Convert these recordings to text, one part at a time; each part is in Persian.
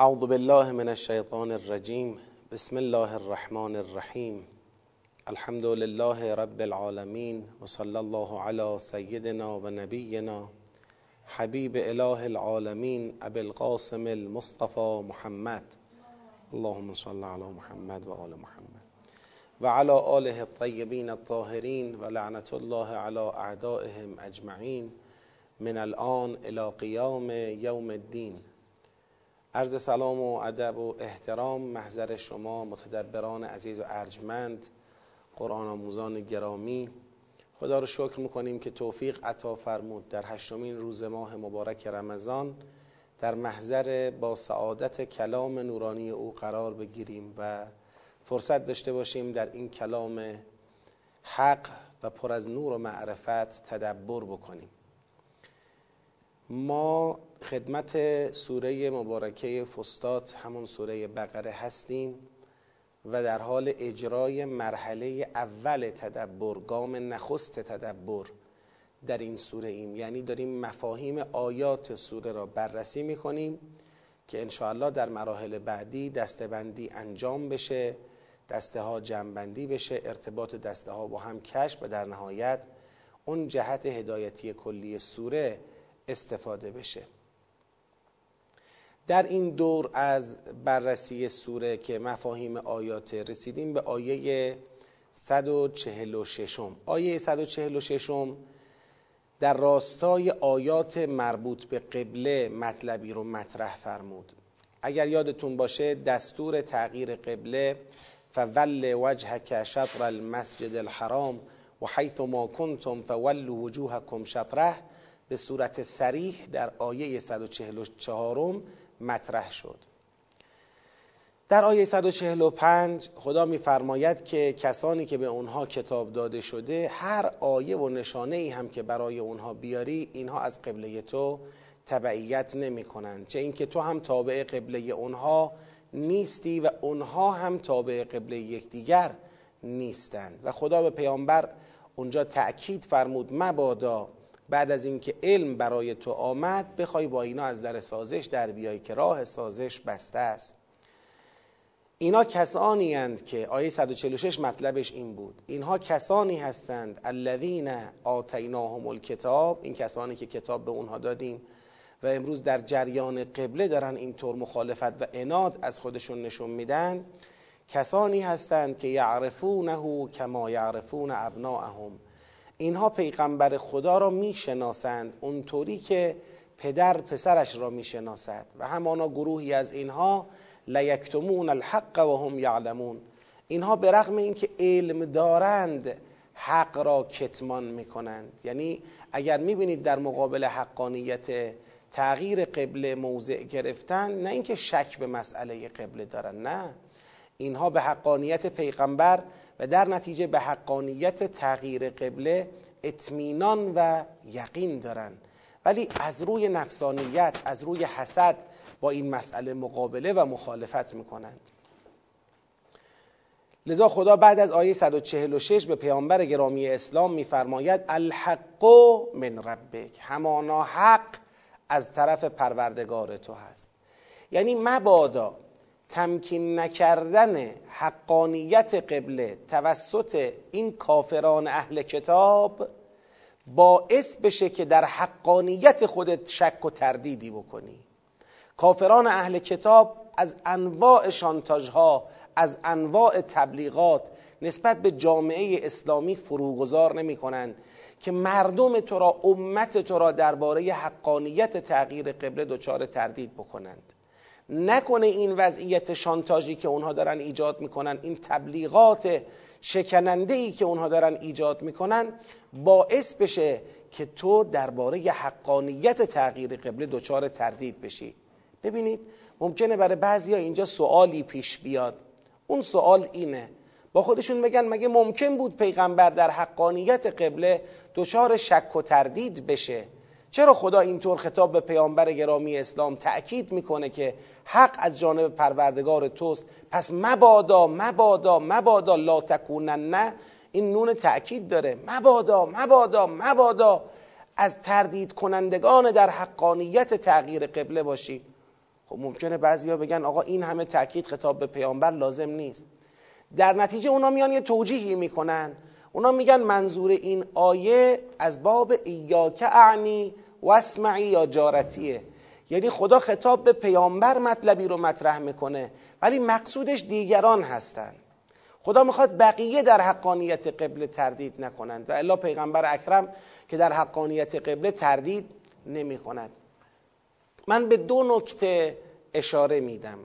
اعوذ بالله من الشیطان الرجیم بسم الله الرحمن الرحیم الحمد لله رب العالمین و صلی الله علی سیدنا و نبینا حبیب اله العالمین ابی القاسم المصطفى محمد. اللهم صل علی محمد و آل محمد. و علی آله الطیبین الطاهرین الله علی اعدائهم اجمعین. من الان الى قیام یوم الدین. عرض سلام و ادب و احترام محضر شما متدبران عزیز و ارجمند قرآن آموزان گرامی. خدا رو شکر می‌کنیم که توفیق عطا فرمود در هشتمین روز ماه مبارک رمضان. در محضر با سعادت کلام نورانی او قرار بگیریم و فرصت داشته باشیم در این کلام حق و پر از نور و معرفت تدبر بکنیم. ما خدمت سوره مبارکه فستات همون سوره بقره هستیم و در حال اجرای مرحله اول تدبر گام نخست تدبر در این سوره ایم. یعنی داریم مفاهیم آیات سوره را بررسی می‌کنیم که انشاءالله در مراحل بعدی دستبندی انجام بشه دسته ها جمعبندی بشه ارتباط دسته ها با هم کشف و در نهایت اون جهت هدایتی کلی سوره استفاده بشه. در این دور از بررسی سوره که مفاهیم آیات رسیدیم به آیه 146 آیه 146 در راستای آیات مربوط به قبله مطلبی رو مطرح فرمود. اگر یادتون باشه دستور تغییر قبله فول وجهک شطر المسجد الحرام و حیث ما کنتم فولوا وجوهکم شطره. به صورت سریح در آیه 144 مطرح شد. در آیه 145 خدا میفرماید که کسانی که به اونها کتاب داده شده هر آیه و نشانه ای هم که برای اونها بیاری اینها از قبله تو تبعیت نمی کنند چه اینکه تو هم تابع قبله اونها نیستی و اونها هم تابع قبله یکدیگر نیستند. و خدا به پیامبر اونجا تأکید فرمود مبادا بعد از اینکه علم برای تو آمد بخوای با اینا از در سازش در بیای که راه سازش بسته است. اینا کسانی هستند که آیه 146 مطلبش این بود. اینها کسانی هستند الذین آتیناهم الکتاب این کسانی که کتاب به اونها دادیم و امروز در جریان قبله دارن اینطور مخالفت و اناد از خودشون نشون میدن. کسانی هستند که یعرفونه کما یعرفون ابناءهم. اینها پیغمبر خدا را می‌شناسند. اونطوری که پدر پسرش را می‌شناسد. و همانا گروهی از اینها لیکتمون الحق و هم یعلمون. اینها به رغم اینکه علم دارند حق را کتمان می‌کنند. یعنی اگر می‌بینید در مقابل حقانیت تغییر قبله موضع گرفتن نه اینکه شک به مسئله قبله دارن نه. اینها به حقانیت پیغمبر و در نتیجه به حقانیت تغییر قبله اطمینان و یقین دارن. ولی از روی نفسانیت از روی حسد با این مسئله مقابله و مخالفت می‌کنند. لذا خدا بعد از آیه 146 به پیامبر گرامی اسلام میفرماید الحق من ربک. همانا حق از طرف پروردگار تو هست. یعنی مبادا تمکین نکردن حقانیت قبله توسط این کافران اهل کتاب باعث بشه که در حقانیت خودت شک و تردیدی بکنی. کافران اهل کتاب از انواع شانتاژها از انواع تبلیغات نسبت به جامعه اسلامی فروگذار نمی کنند که مردم تو را امت تو را درباره حقانیت تغییر قبله دچار تردید بکنند. نکنه این وضعیت شانتاژی که اونها دارن ایجاد می‌کنن این تبلیغات شکننده ای که اونها دارن ایجاد می‌کنن باعث بشه که تو درباره حقانیت تغییر قبله دچار تردید بشی. ببینید ممکنه برای بعضیا اینجا سوالی پیش بیاد. اون سوال اینه. با خودشون بگن مگه ممکن بود پیغمبر در حقانیت قبله دچار شک و تردید بشه؟ چرا خدا اینطور خطاب به پیامبر گرامی اسلام تأکید می‌کنه که حق از جانب پروردگار توست؟ پس مبادا مبادا مبادا لا تکونن این نون تأکید داره. مبادا مبادا مبادا. از تردید کنندگان در حقانیت تغییر قبله باشی. خب ممکنه بعضیا بگن آقا این همه تاکید خطاب به پیامبر لازم نیست. در نتیجه اونا میان یه توجیهی می‌کنن. اونا میگن منظور این آیه از باب ایاک اعنی و اسمعی یا جارتیه. یعنی خدا خطاب به پیامبر مطلبی رو مطرح می‌کنه ولی مقصودش دیگران هستند خدا می‌خواد بقیه در حقانیت قبله تردید نکنند و الا پیغمبر اکرم که در حقانیت قبله تردید نمی کند من به دو نکته اشاره میدم.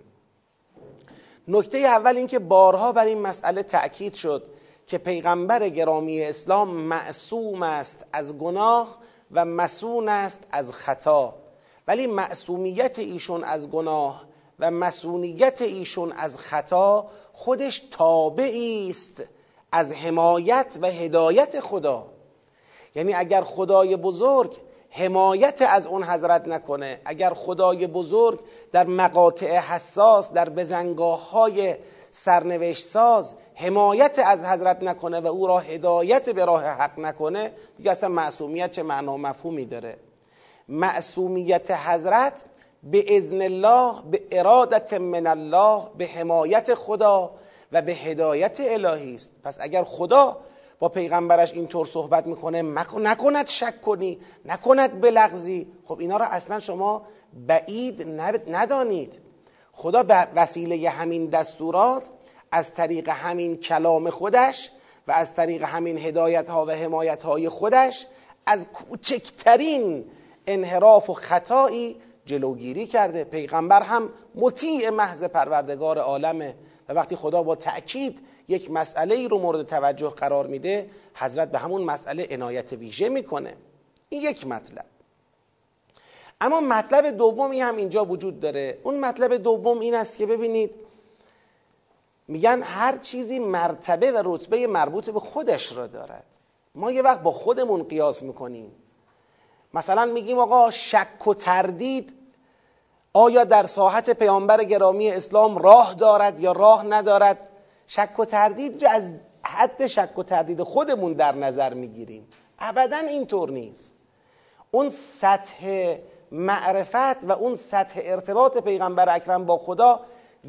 نکته اول اینکه بارها بر این مسئله تأکید شد که پیغمبر گرامی اسلام معصوم است از گناه و مسون است از خطا. ولی معصومیت ایشون از گناه و مسونیت ایشون از خطا خودش تابعی است از حمایت و هدایت خدا. یعنی اگر خدای بزرگ حمایت از اون حضرت نکنه اگر خدای بزرگ در مقاطع حساس در بزنگاه های سرنوشت ساز حمایت از حضرت نکنه و او را هدایت به راه حق نکنه دیگه اصلا معصومیت چه معنا مفهومی داره؟ معصومیت حضرت به ازن الله به ارادت من الله به حمایت خدا و به هدایت الهی است. پس اگر خدا با پیغمبرش اینطور صحبت می‌کنه نکند شک کنی نکند بلغزی خب اینا را اصلا شما بعید ندانید. خدا به وسیله همین دستورات از طریق همین کلام خودش و از طریق همین هدایت ها و حمایت های خودش از کوچکترین انحراف و خطایی جلوگیری کرده. پیغمبر هم مطیع محض پروردگار عالمه. و وقتی خدا با تأکید یک مسئله ای رو مورد توجه قرار میده حضرت به همون مسئله عنایت ویژه می‌کنه. این یک مطلب. اما مطلب دومی هم اینجا وجود داره. اون مطلب دوم این است که ببینید میگن هر چیزی مرتبه و رتبه مربوط به خودش را دارد. ما یه وقت با خودمون قیاس می‌کنیم. مثلا میگیم آقا شک و تردید آیا در ساحت پیامبر گرامی اسلام راه دارد یا راه ندارد؟ شک و تردید رو از حد شک و تردید خودمون در نظر می‌گیریم. ابدا اینطور نیست. اون سطح معرفت و اون سطح ارتباط پیغمبر اکرم با خدا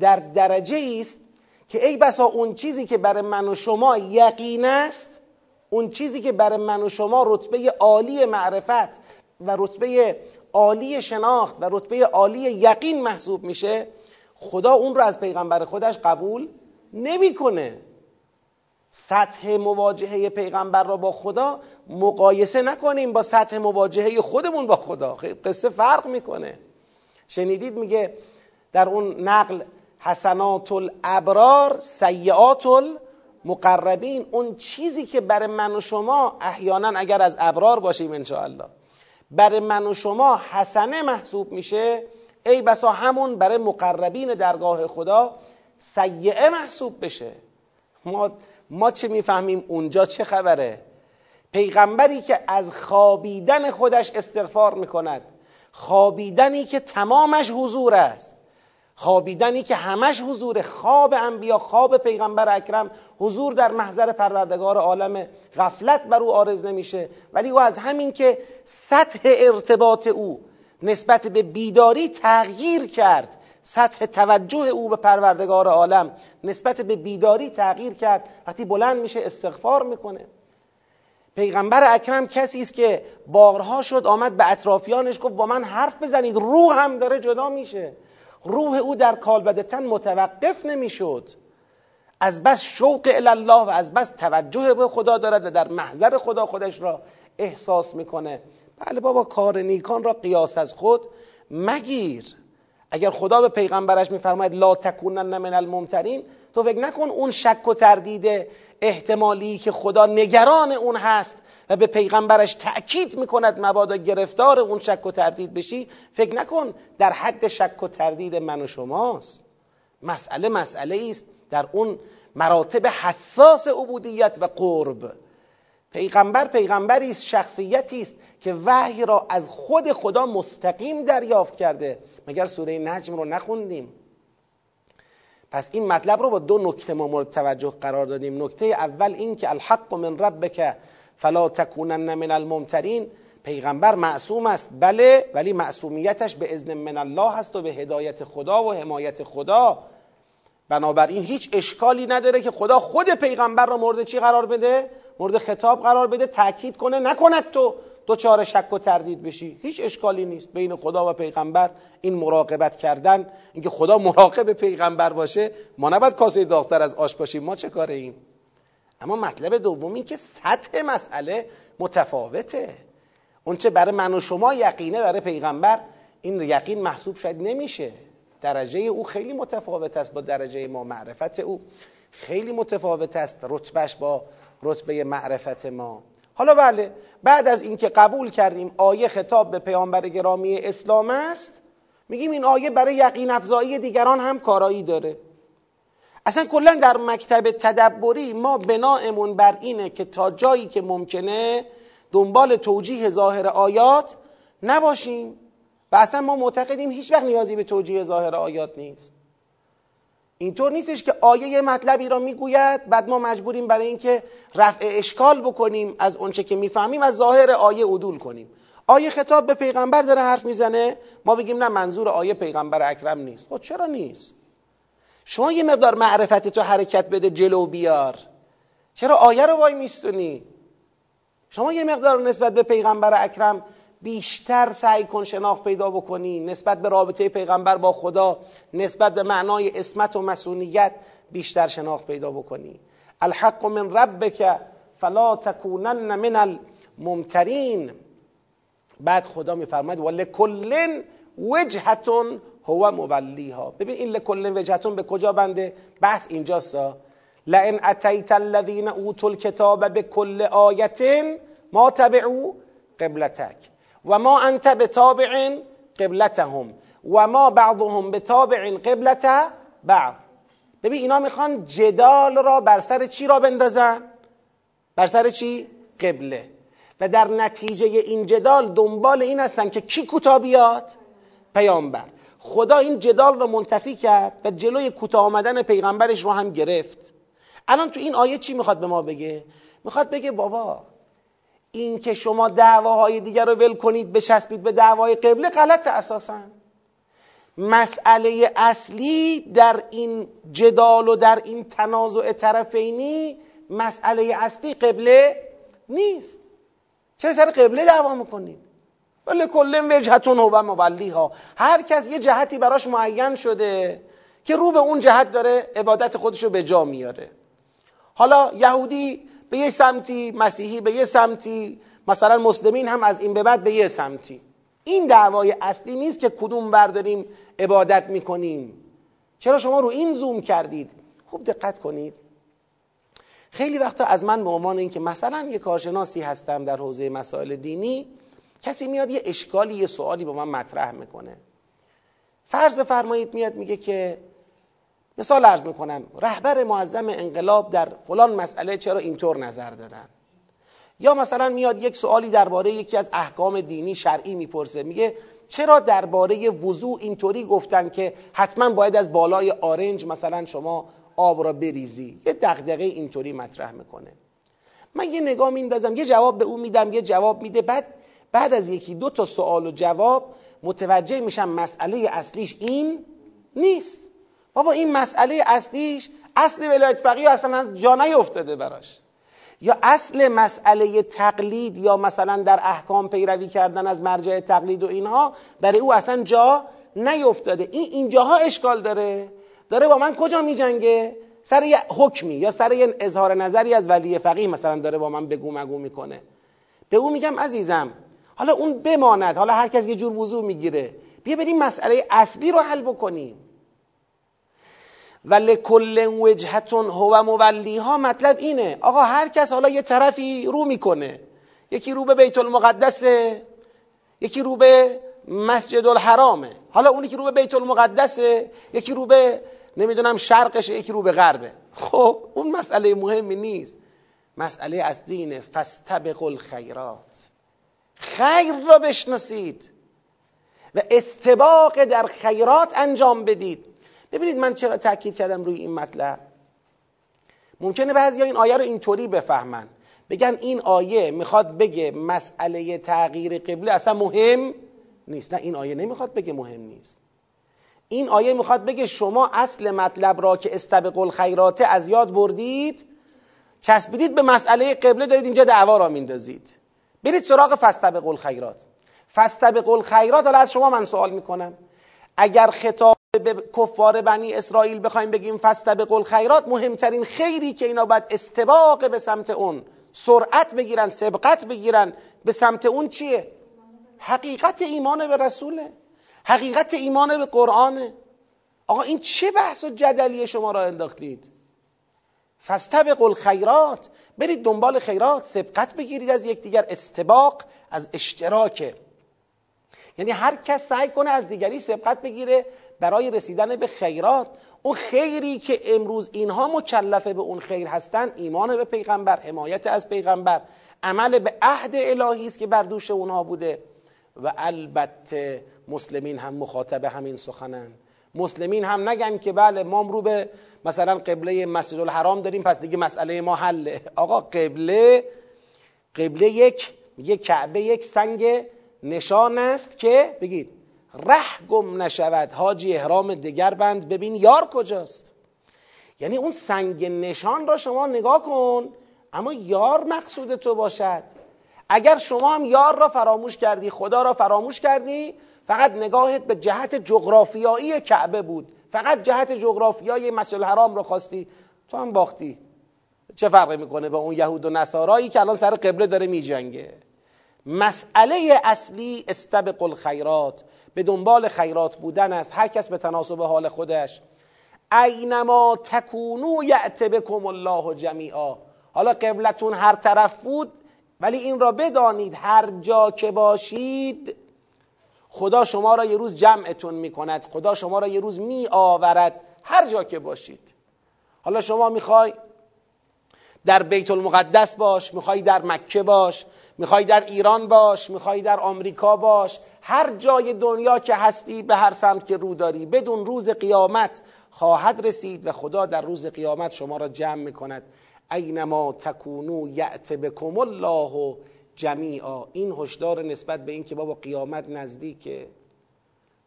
در درجه است که ای بسا اون چیزی که برای من و شما یقین است اون چیزی که برای من و شما رتبه عالی معرفت و رتبه عالی شناخت و رتبه عالی یقین محسوب میشه خدا اون رو از پیغمبر خودش قبول نمی‌کنه. سطح مواجهه پیغمبر را با خدا مقایسه نکنیم با سطح مواجهه خودمون با خدا. قصه فرق می‌کنه. شنیدید میگه در اون نقل حسنات الابرار سیعات المقربین اون چیزی که برای من و شما احیانا اگر از ابرار باشیم انشاءالله. برای من و شما حسنه محسوب میشه. ای بسا همون برای مقربین درگاه خدا سیعه محسوب بشه. ما, ما چه می‌فهمیم؟ اونجا چه خبره؟ پیغمبری که از خوابیدن خودش استغفار می‌کند. خوابیدنی که تمامش حضور است. خوابیدنی که همش حضور خواب انبیا خواب پیغمبر اکرم حضور در محضر پروردگار عالم غفلت بر او آرز نمیشه. ولی او از همین که سطح ارتباط او نسبت به بیداری تغییر کرد سطح توجه او به پروردگار عالم نسبت به بیداری تغییر کرد وقتی بلند میشه استغفار می‌کنه. پیغمبر اکرم کسی است که بارها شد آمد به اطرافیانش گفت با من حرف بزنید روح هم داره جدا میشه. روح او در کالبد تن متوقف نمی‌شد. از بس شوق الله و از بس توجه به خدا دارد و در محضر خدا خودش را احساس می‌کنه. بله بابا کار نیکان را قیاس از خود مگیر. اگر خدا به پیغمبرش میفرماید لا تکونن من الممترین تو فکر نکن اون شک و تردید احتمالی که خدا نگران اون هست و به پیغمبرش تأکید می‌کند مبادا گرفتار اون شک و تردید بشی فکر نکن در حد شک و تردید من و شماست. مسئله مسئله است در اون مراتب حساس عبودیت و قرب. پیغمبر پیغمبری است شخصیتی است که وحی را از خود خدا مستقیم دریافت کرده. مگر سوره نجم رو نخوندیم؟ پس این مطلب رو با دو نکته ما مورد توجه قرار دادیم. نکته اول این که الحق من ربک فلا تکونن من الممترین. پیغمبر معصوم است. بله ولی معصومیتش به اذن من الله هست و به هدایت خدا و حمایت خدا. بنابراین هیچ اشکالی نداره که خدا خود پیغمبر را مورد چی قرار بده؟ مورد خطاب قرار بده. تاکید کنه نکند تو. دوچار شک و تردید بشی. هیچ اشکالی نیست. بین خدا و پیغمبر این مراقبت کردن اینکه خدا مراقب پیغمبر باشه ما نباید کاسه داغتر از آش باشیم. ما چه کاره ایم؟ اما مطلب دومی که سطح مسئله متفاوته. اونچه برای من و شما یقینه برای پیغمبر این یقین محسوب شد نمیشه. درجه او خیلی متفاوت است با درجه ما. معرفت او خیلی متفاوت است. رتبهش با رتبه معرفت ما. حالا بله بعد از اینکه قبول کردیم آیه خطاب به پیامبر گرامی اسلام است میگیم این آیه برای یقین افزایی دیگران هم کارایی داره. اصلا کلا در مکتب تدبری ما بناهمون بر اینه که تا جایی که ممکنه دنبال توجیه ظاهر آیات نباشیم. و اصلا ما معتقدیم هیچ وقت نیازی به توجیه ظاهر آیات نیست. اینطور نیستش که آیه یه مطلبی را می‌گوید بعد ما مجبوریم برای اینکه رفع اشکال بکنیم از اونچه که می‌فهمیم از ظاهر آیه عدول کنیم. آیه خطاب به پیغمبر داره حرف می‌زنه ما بگیم نه منظور آیه پیغمبر اکرم نیست. خب چرا نیست؟ شما یه مقدار معرفت تو حرکت بده جلو بیار. چرا آیه رو وای میستونی شما یه مقدار نسبت به پیغمبر اکرم بیشتر سعی کن شناخت پیدا بکنی. نسبت به رابطه پیغمبر با خدا نسبت به معنای اسمت و مسئولیت بیشتر شناخت پیدا بکنی. الحق من ربک فلا تکونن من الممترین. بعد خدا میفرماید ولکل وجهتون هو مولیها. ببین این لکل وجهتون به کجا بنده؟ بحث اینجاست. لئن اتیت الذین اوتوا الکتاب بكل آیه ما تبعوا قبلتک. و ما انت بتابع قبلتهم و ما بعضهم بتابع قبلت بعض ببین اینا می‌خوان جدال را بر سر چی را بندازن؟ بر سر چی؟ قبله. و در نتیجه این جدال دنبال این هستن که کی کوتاه بیاد؟ پیامبر. خدا این جدال را منتفی کرد و جلوی کوتاه آمدن پیغمبرش رو هم گرفت. الان تو این آیه چی می‌خواد به ما بگه؟ می‌خواد بگه بابا این که شما دعواهای دیگر رو ول کنید بچسبید به دعوای قبله غلط اساسا. مسئله اصلی در این جدال و در این تنازع طرفینی مسئله اصلی قبله نیست. چرا سر قبله دعوا می‌کنید؟ ولی کل وجهتون و مولیها. هر کس یه جهتی براش معین شده که رو به اون جهت داره عبادت خودش رو به جا میاره. حالا یهودی به یه سمتی مسیحی به یه سمتی مثلا مسلمین هم از این به بعد به یه سمتی. این دعوای اصلی نیست که کدوم برداریم عبادت می‌کنیم. چرا شما رو این زوم کردید؟ خوب دقت کنید. خیلی وقتا از من به عنوان اینکه مثلا یه کارشناسی هستم در حوزه مسائل دینی کسی میاد یه اشکالی یه سوالی با من مطرح می‌کنه. فرض بفرمایید میاد میگه که مثال ارز می‌کنم. رهبر معظم انقلاب در فلان مسئله چرا اینطور نظر دادن؟ یا مثلا میاد یک سوالی درباره یکی از احکام دینی شرعی می‌پرسه. میگه چرا درباره وضوع اینطوری گفتن که حتما باید از بالای آرنج مثلا شما آب را بریزی؟ یه دغدغه اینطوری مطرح می‌کنه. من یه نگاه میندازم. یه جواب به او میدم یه جواب میده. بعد بعد از یکی دو تا سوال و جواب متوجه میشم مسئله اصلیش این نیست. بابا این مسئله اصلیش اصل ولایت فقیه اصلا جا نیفتاده براش. یا اصل مسئله تقلید یا مثلا در احکام پیروی کردن از مرجع تقلید و اینها برای او اصلا جا نیفتاده. این اینجاها اشکال داره. داره با من کجا میجنگه؟ سر یه حکمی یا سر یه اظهار نظری از ولی فقیه مثلا داره با من بگو مگو می‌کنه. به او میگم عزیزم حالا اون بماند حالا هر کس یه جور وضوع می‌گیره. بیا بریم مسئله اصلی رو حل بکنیم. و لکل وجهتون هو مولیها مطلب اینه. آقا هر کس حالا یه طرفی رو می‌کنه. یکی رو به بیت المقدسه یکی رو به مسجد الحرامه حالا اونی که رو به بیت المقدسه یکی رو به نمی‌دونم شرقشه یکی رو به غربه خب اون مسئله مهمی نیست. مسئله از دینه فستبق الخیرات. خیر را بشناسید و استباق در خیرات انجام بدید. ببینید من چرا تاکید کردم روی این مطلب. ممکنه بعضی این آیه رو اینطوری بفهمن. بگن این آیه می‌خواد بگه مسئله تغییر قبله اصلا مهم نیست. نه این آیه نمی‌خواد بگه مهم نیست. این آیه می‌خواد بگه شما اصل مطلب را که استبقوا الخیرات از یاد بردید چسبیدید به مسئله قبله دارید اینجا دعوا را میندازید. برید سراغ فاستبقوا الخیرات. فاستبقوا الخیرات حالا از شما من سوال می‌کنم. اگر خطاب به کفار بنی اسرائیل بخوایم بگیم فاستبقوا الخیرات مهمترین خیری که اینا باید استباق به سمت اون سرعت بگیرن سبقت بگیرن به سمت اون چیه؟ حقیقت ایمان به رسوله. حقیقت ایمان به قرآنه. آقا این چه بحث و جدلی شما را انداختید؟ فاستبقوا الخیرات. برید دنبال خیرات سبقت بگیرید از یکدیگر استباق از اشتراکه یعنی هر کس سعی کنه از دیگری سبقت بگیره برای رسیدن به خیرات. اون خیری که امروز اینها مکلفه به اون خیر هستن ایمان به پیغمبر حمایت از پیغمبر عمل به عهد الهی است که بر دوش اونها بوده. و البته مسلمین هم مخاطب همین سخنن. مسلمین هم نگن که بله ما رو به مثلا قبله مسجد الحرام داریم پس دیگه مسئله ما حله. آقا قبله قبله یک میگه کعبه یک سنگ نشان است که بگید ره گم نشود حاجی احرام دگر بند ببین یار کجاست. یعنی اون سنگ نشان را شما نگاه کن اما یار مقصود تو باشد. اگر شما هم یار را فراموش کردی خدا را فراموش کردی فقط نگاهت به جهت جغرافیایی کعبه بود. فقط جهت جغرافیایی مسجد الحرام را خواستی. تو هم باختی. چه فرقی می‌کنه با اون یهود و نصارایی که الان سر قبله داره میجنگه؟ مسئله اصلی استبق الخیرات به دنبال خیرات بودن است. هر کس به تناسب حال خودش. اینما تکونو یعت بکم الله جمیعا. حالا قبلتون هر طرف بود ولی این را بدانید. هر جا که باشید خدا شما را یه روز جمعتون می کند خدا شما را یه روز می آورد هر جا که باشید. حالا شما می‌خوای در بیت المقدس باش می‌خوای در مکه باش می‌خوای در ایران باش می‌خوای در آمریکا باش. هر جای دنیا که هستی به هر سمت که رو داری. بدون روز قیامت خواهد رسید و خدا در روز قیامت شما را جمع می‌کند. اینما تکونو یعت بکم الله جمیعا. این هشدار نسبت به اینکه بابا قیامت نزدیکه.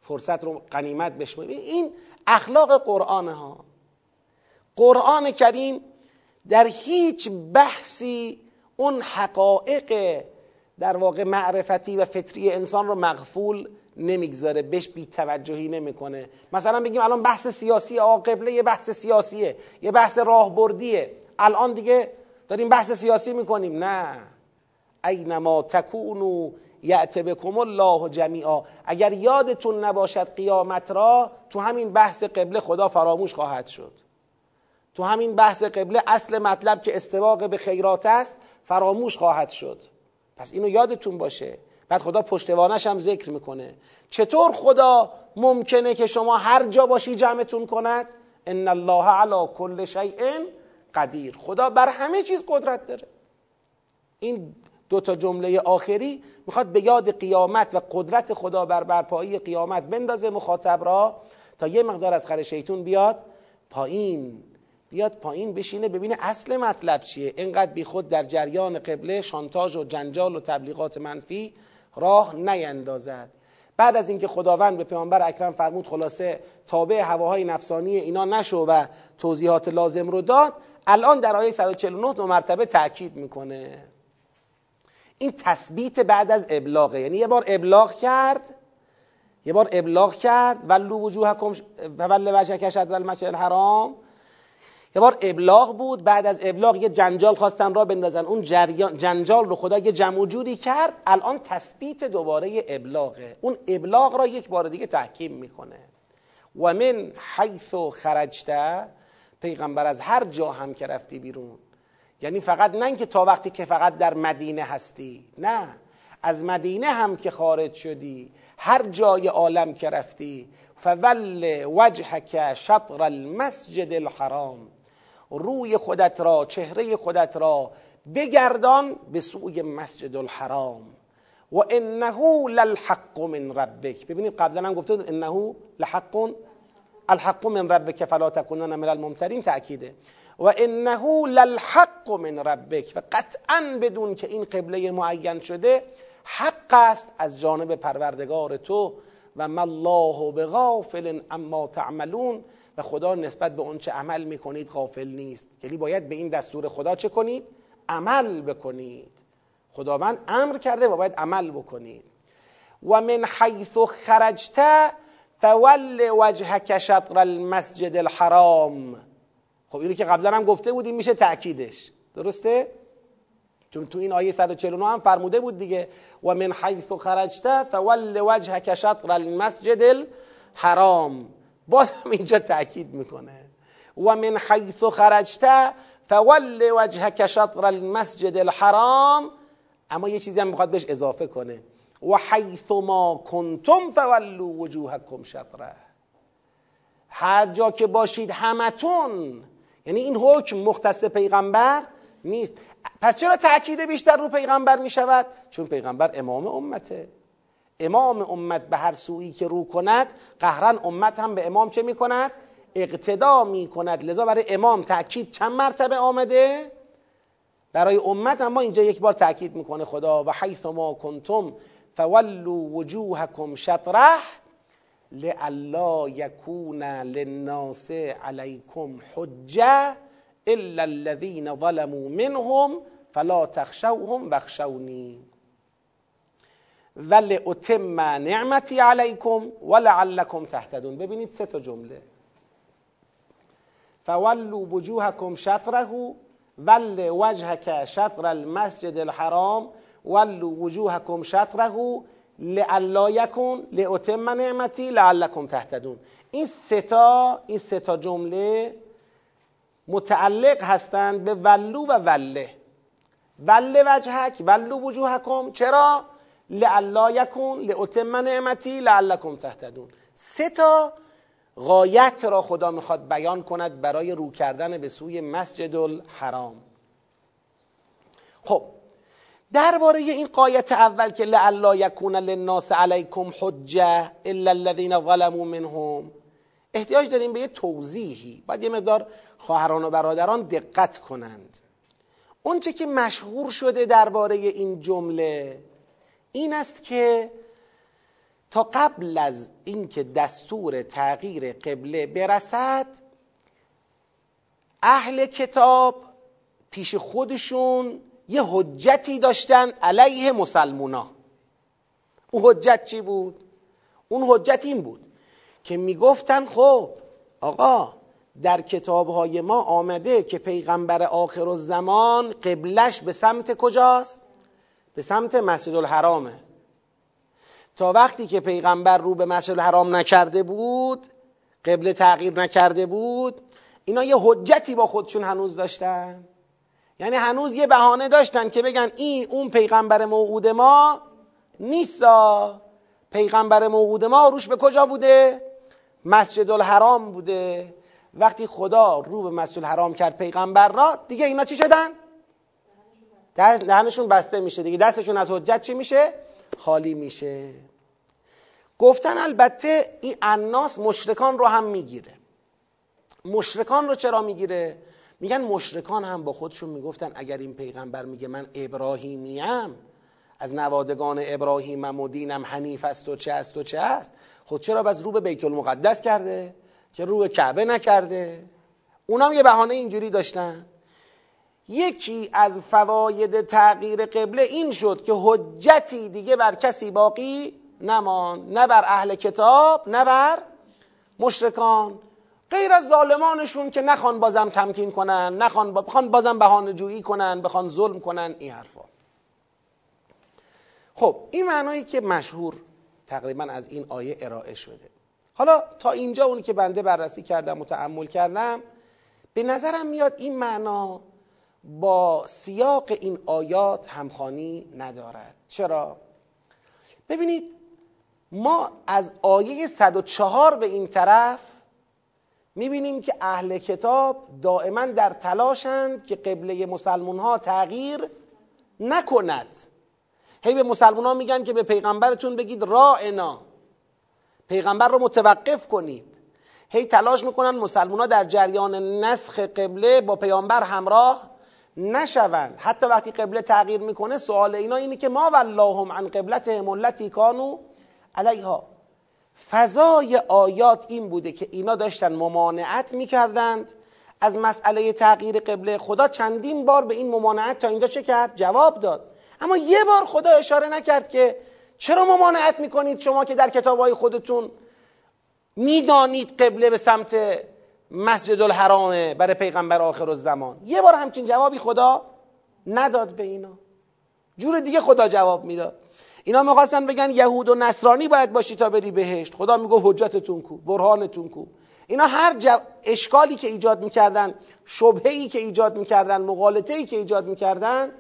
فرصت رو قنیمت بشمارید این اخلاق قرآن ها. قرآن کریم در هیچ بحثی اون حقایق در واقع معرفتی و فطری انسان رو مغفول نمی‌گذاره بهش بیتوجهی نمی‌کنه. مثلا بگیم الان بحث سیاسی آقبله یه بحث سیاسیه یه بحث راهبردیه. الان دیگه داریم بحث سیاسی می‌کنیم. نه. اینما تکونو یعت بکم الله جمیعا. اگر یادتون نباشد قیامت را تو همین بحث قبله خدا فراموش خواهد شد. تو همین بحث قبله اصل مطلب که استواق به خیرات است فراموش خواهد شد. پس اینو یادتون باشه. بعد خدا پشتوانش هم ذکر می‌کنه. چطور خدا ممکنه که شما هر جا باشی جمعتون کند؟ ان الله علی کل شیء قدیر. خدا بر همه چیز قدرت داره. این دو تا جمله آخری می‌خواد به یاد قیامت و قدرت خدا بر برپایی قیامت بندازه مخاطب را تا یه مقدار از خر شیطون بیاد پایین. بیاد پایین بشینه ببینه اصل مطلب چیه. اینقدر بی خود در جریان قبله شانتاژ و جنجال و تبلیغات منفی راه نیندازد. بعد از اینکه خداوند به پیامبر اکرم فرمود خلاصه تابع هواهای نفسانی اینا نشو و توضیحات لازم رو داد الان در آیه 149 دو مرتبه تاکید می‌کنه. این تثبیت بعد از ابلاغه. یعنی یه بار ابلاغ کرد یه بار ابلاغ کرد ولو وجوهکم ول وجهک شطر المسجد الحرام یه بار ابلاغ بود بعد از ابلاغ یه جنجال خواستن را بندازن. اون جنجال رو خدا یه جمع جوری کرد الان تثبیت دوباره ابلاغه. اون ابلاغ را یک بار دیگه تحکیم می‌کنه. و من حیث خرجته پیغمبر از هر جا هم که رفتی بیرون. یعنی فقط نه اینکه تا وقتی که فقط در مدینه هستی نه. از مدینه هم که خارج شدی هر جای عالم که رفتی فول وجهک شطر المسجد الحرام. روی خودت را چهره خودت را بگردان به سوی مسجد الحرام. و انه للحق من ربک. ببینید قبلا هم گفته انه لحق الحق من ربک فلا تکونن من الممترین تأکیده. و انه للحق من ربک. و قطعا بدون که این قبله معین شده حق است از جانب پروردگار تو. و ما الله بغافل اما تعملون. و خدا نسبت به اون چه عمل می‌کنید غافل نیست. یعنی باید به این دستور خدا چه کنید؟ عمل بکنید. خداوند امر کرده و باید عمل بکنید. و من حیث خرجت فول وجهک شطر المسجد الحرام. خب اینو که قبلا هم گفته بودیم میشه تأکیدش. درسته؟ چون تو این آیه 149 هم فرموده بود دیگه. و من حیث خرجت فول وجهک شطر المسجد الحرام. باز هم اینجا تأکید می‌کنه. و من حیث خرجت فول وجهک شطر المسجد الحرام. اما یه چیزی هم می‌خواد بهش اضافه کنه. و حیث ما کنتم فولوا وجوهکم شطره. هر جا که باشید همتون یعنی این حکم مختص پیغمبر نیست. پس چرا تأکید بیشتر رو پیغمبر می شود؟ چون پیغمبر امام امته. امام امت به هر سویی که رو کند قهرن امت هم به امام چه می کند؟ اقتدا می کند لذا برای امام تأکید چند مرتبه آمده؟ برای امت اما اینجا یک بار تأکید می‌کنه خدا و حیث ما کنتم فولوا وجوهکم شطره لئلا یکون للناس علیکم حجه الا الذين ظلموا منهم فلا تخشوهم واخشوني ولاتم نعمتی علیکم ولعلکم تهتدون. ببینید سه تا جمله. فولوا وجوهکم شطره ول وجهک شطر المسجد الحرام ولوا وجوهکم شطره لعلا یکن لاتم نعمتی لعلکم تهتدون. این ستا این ستا جمله متعلق هستند به ولو و وله. وله وجهک ولو وجوهکم. چرا؟ لعلا یکن لاتم نعمتی لعلکم تهتدون. سه تا غایت را خدا می‌خواد بیان کند برای رو کردن به سوی مسجد الحرام خب درباره این قایت اول که لعلا یکون للناس علیکم حجه الا الذین ظلموا منهم احتیاج داریم به یه توضیحی. باید یه مقدار خواهران و برادران دقت کنند. اونچه که مشهور شده درباره این جمله این است که تا قبل از اینکه دستور تغییر قبله برسد اهل کتاب پیش خودشون یه حجتی داشتن علیه مسلمونا اون حجت چی بود؟ اون حجت این بود که می‌گفتن خب آقا در کتابهای ما آمده که پیغمبر آخر الزمان قبلش به سمت کجاست؟ به سمت مسجد الحرامه. تا وقتی که پیغمبر رو به مسجد الحرام نکرده بود قبله تغییر نکرده بود اینا یه حجتی با خودشون هنوز داشتن. یعنی هنوز یه بهانه داشتن که بگن این اون پیغمبر موعود ما نیستا. پیغمبر موعود ما روش به کجا بوده؟ مسجد الحرام بوده. وقتی خدا رو به مسجد الحرام کرد پیغمبر را دیگه اینا چی شدن؟ دهنشون بسته میشه دیگه. دستشون از حجت چی میشه؟ خالی میشه. گفتن البته این اناس مشرکان رو هم می‌گیره. مشرکان رو چرا می‌گیره؟ میگن مشرکان هم با خودشون می‌گفتن اگر این پیغمبر میگه من ابراهیمیم از نوادگان ابراهیمم و دینم حنیف است و چه است و چه است خود چرا بس رو به بیت المقدس کرده؟ چه رو به کعبه نکرده؟ اونام یه بهانه اینجوری داشتن. یکی از فواید تغییر قبله این شد که حجتی دیگه بر کسی باقی نمان نه بر اهل کتاب نه بر مشرکان. غیر از ظالمانشون که نخوان بازم تمکین کنن نخوان بخوان بازم بهانه جویی کنن بخوان ظلم کنن این حرفا. خب این معنایی که مشهور تقریبا از این آیه ارائه شده. حالا تا اینجا اونی که بنده بررسی کردم و تعمل کردم به نظرم میاد این معنا با سیاق این آیات همخانی ندارد. چرا؟ ببینید ما از آیه 104 به این طرف می‌بینیم که اهل کتاب دائما در تلاشند که قبله مسلمون ها تغییر نکند. هی به مسلمان ها میگن که به پیغمبرتون بگید رائنا. پیغمبر رو متوقف کنید. هی تلاش می‌کنن مسلمان ها در جریان نسخ قبله با پیامبر همراه نشوند. حتی وقتی قبله تغییر می‌کنه سوال اینا اینه که ما واللهم عن قبلتهم التي کانو علیها. فضای آیات این بوده که اینا داشتن ممانعت می‌کردند. از مسئله تغییر قبله خدا چندین بار به این ممانعت تا اینجا چه کرد؟ جواب داد. اما یه بار خدا اشاره نکرد که چرا ممانعت می‌کنید شما که در کتابهای خودتون می‌دانید قبله به سمت مسجد الحرامه برای پیغمبر آخر الزمان. یه بار همچین جوابی خدا نداد به اینا. جور دیگه خدا جواب می‌داد. اینا می‌خواستن بگن یهود و نصرانی باید باشی تا بری بهشت. خدا میگه حجتتون کو برهانتون کو. اینا هر جو... اشکالی که ایجاد می‌کردن شبهه که ایجاد می‌کردن مغالطه ای که ایجاد می‌کردن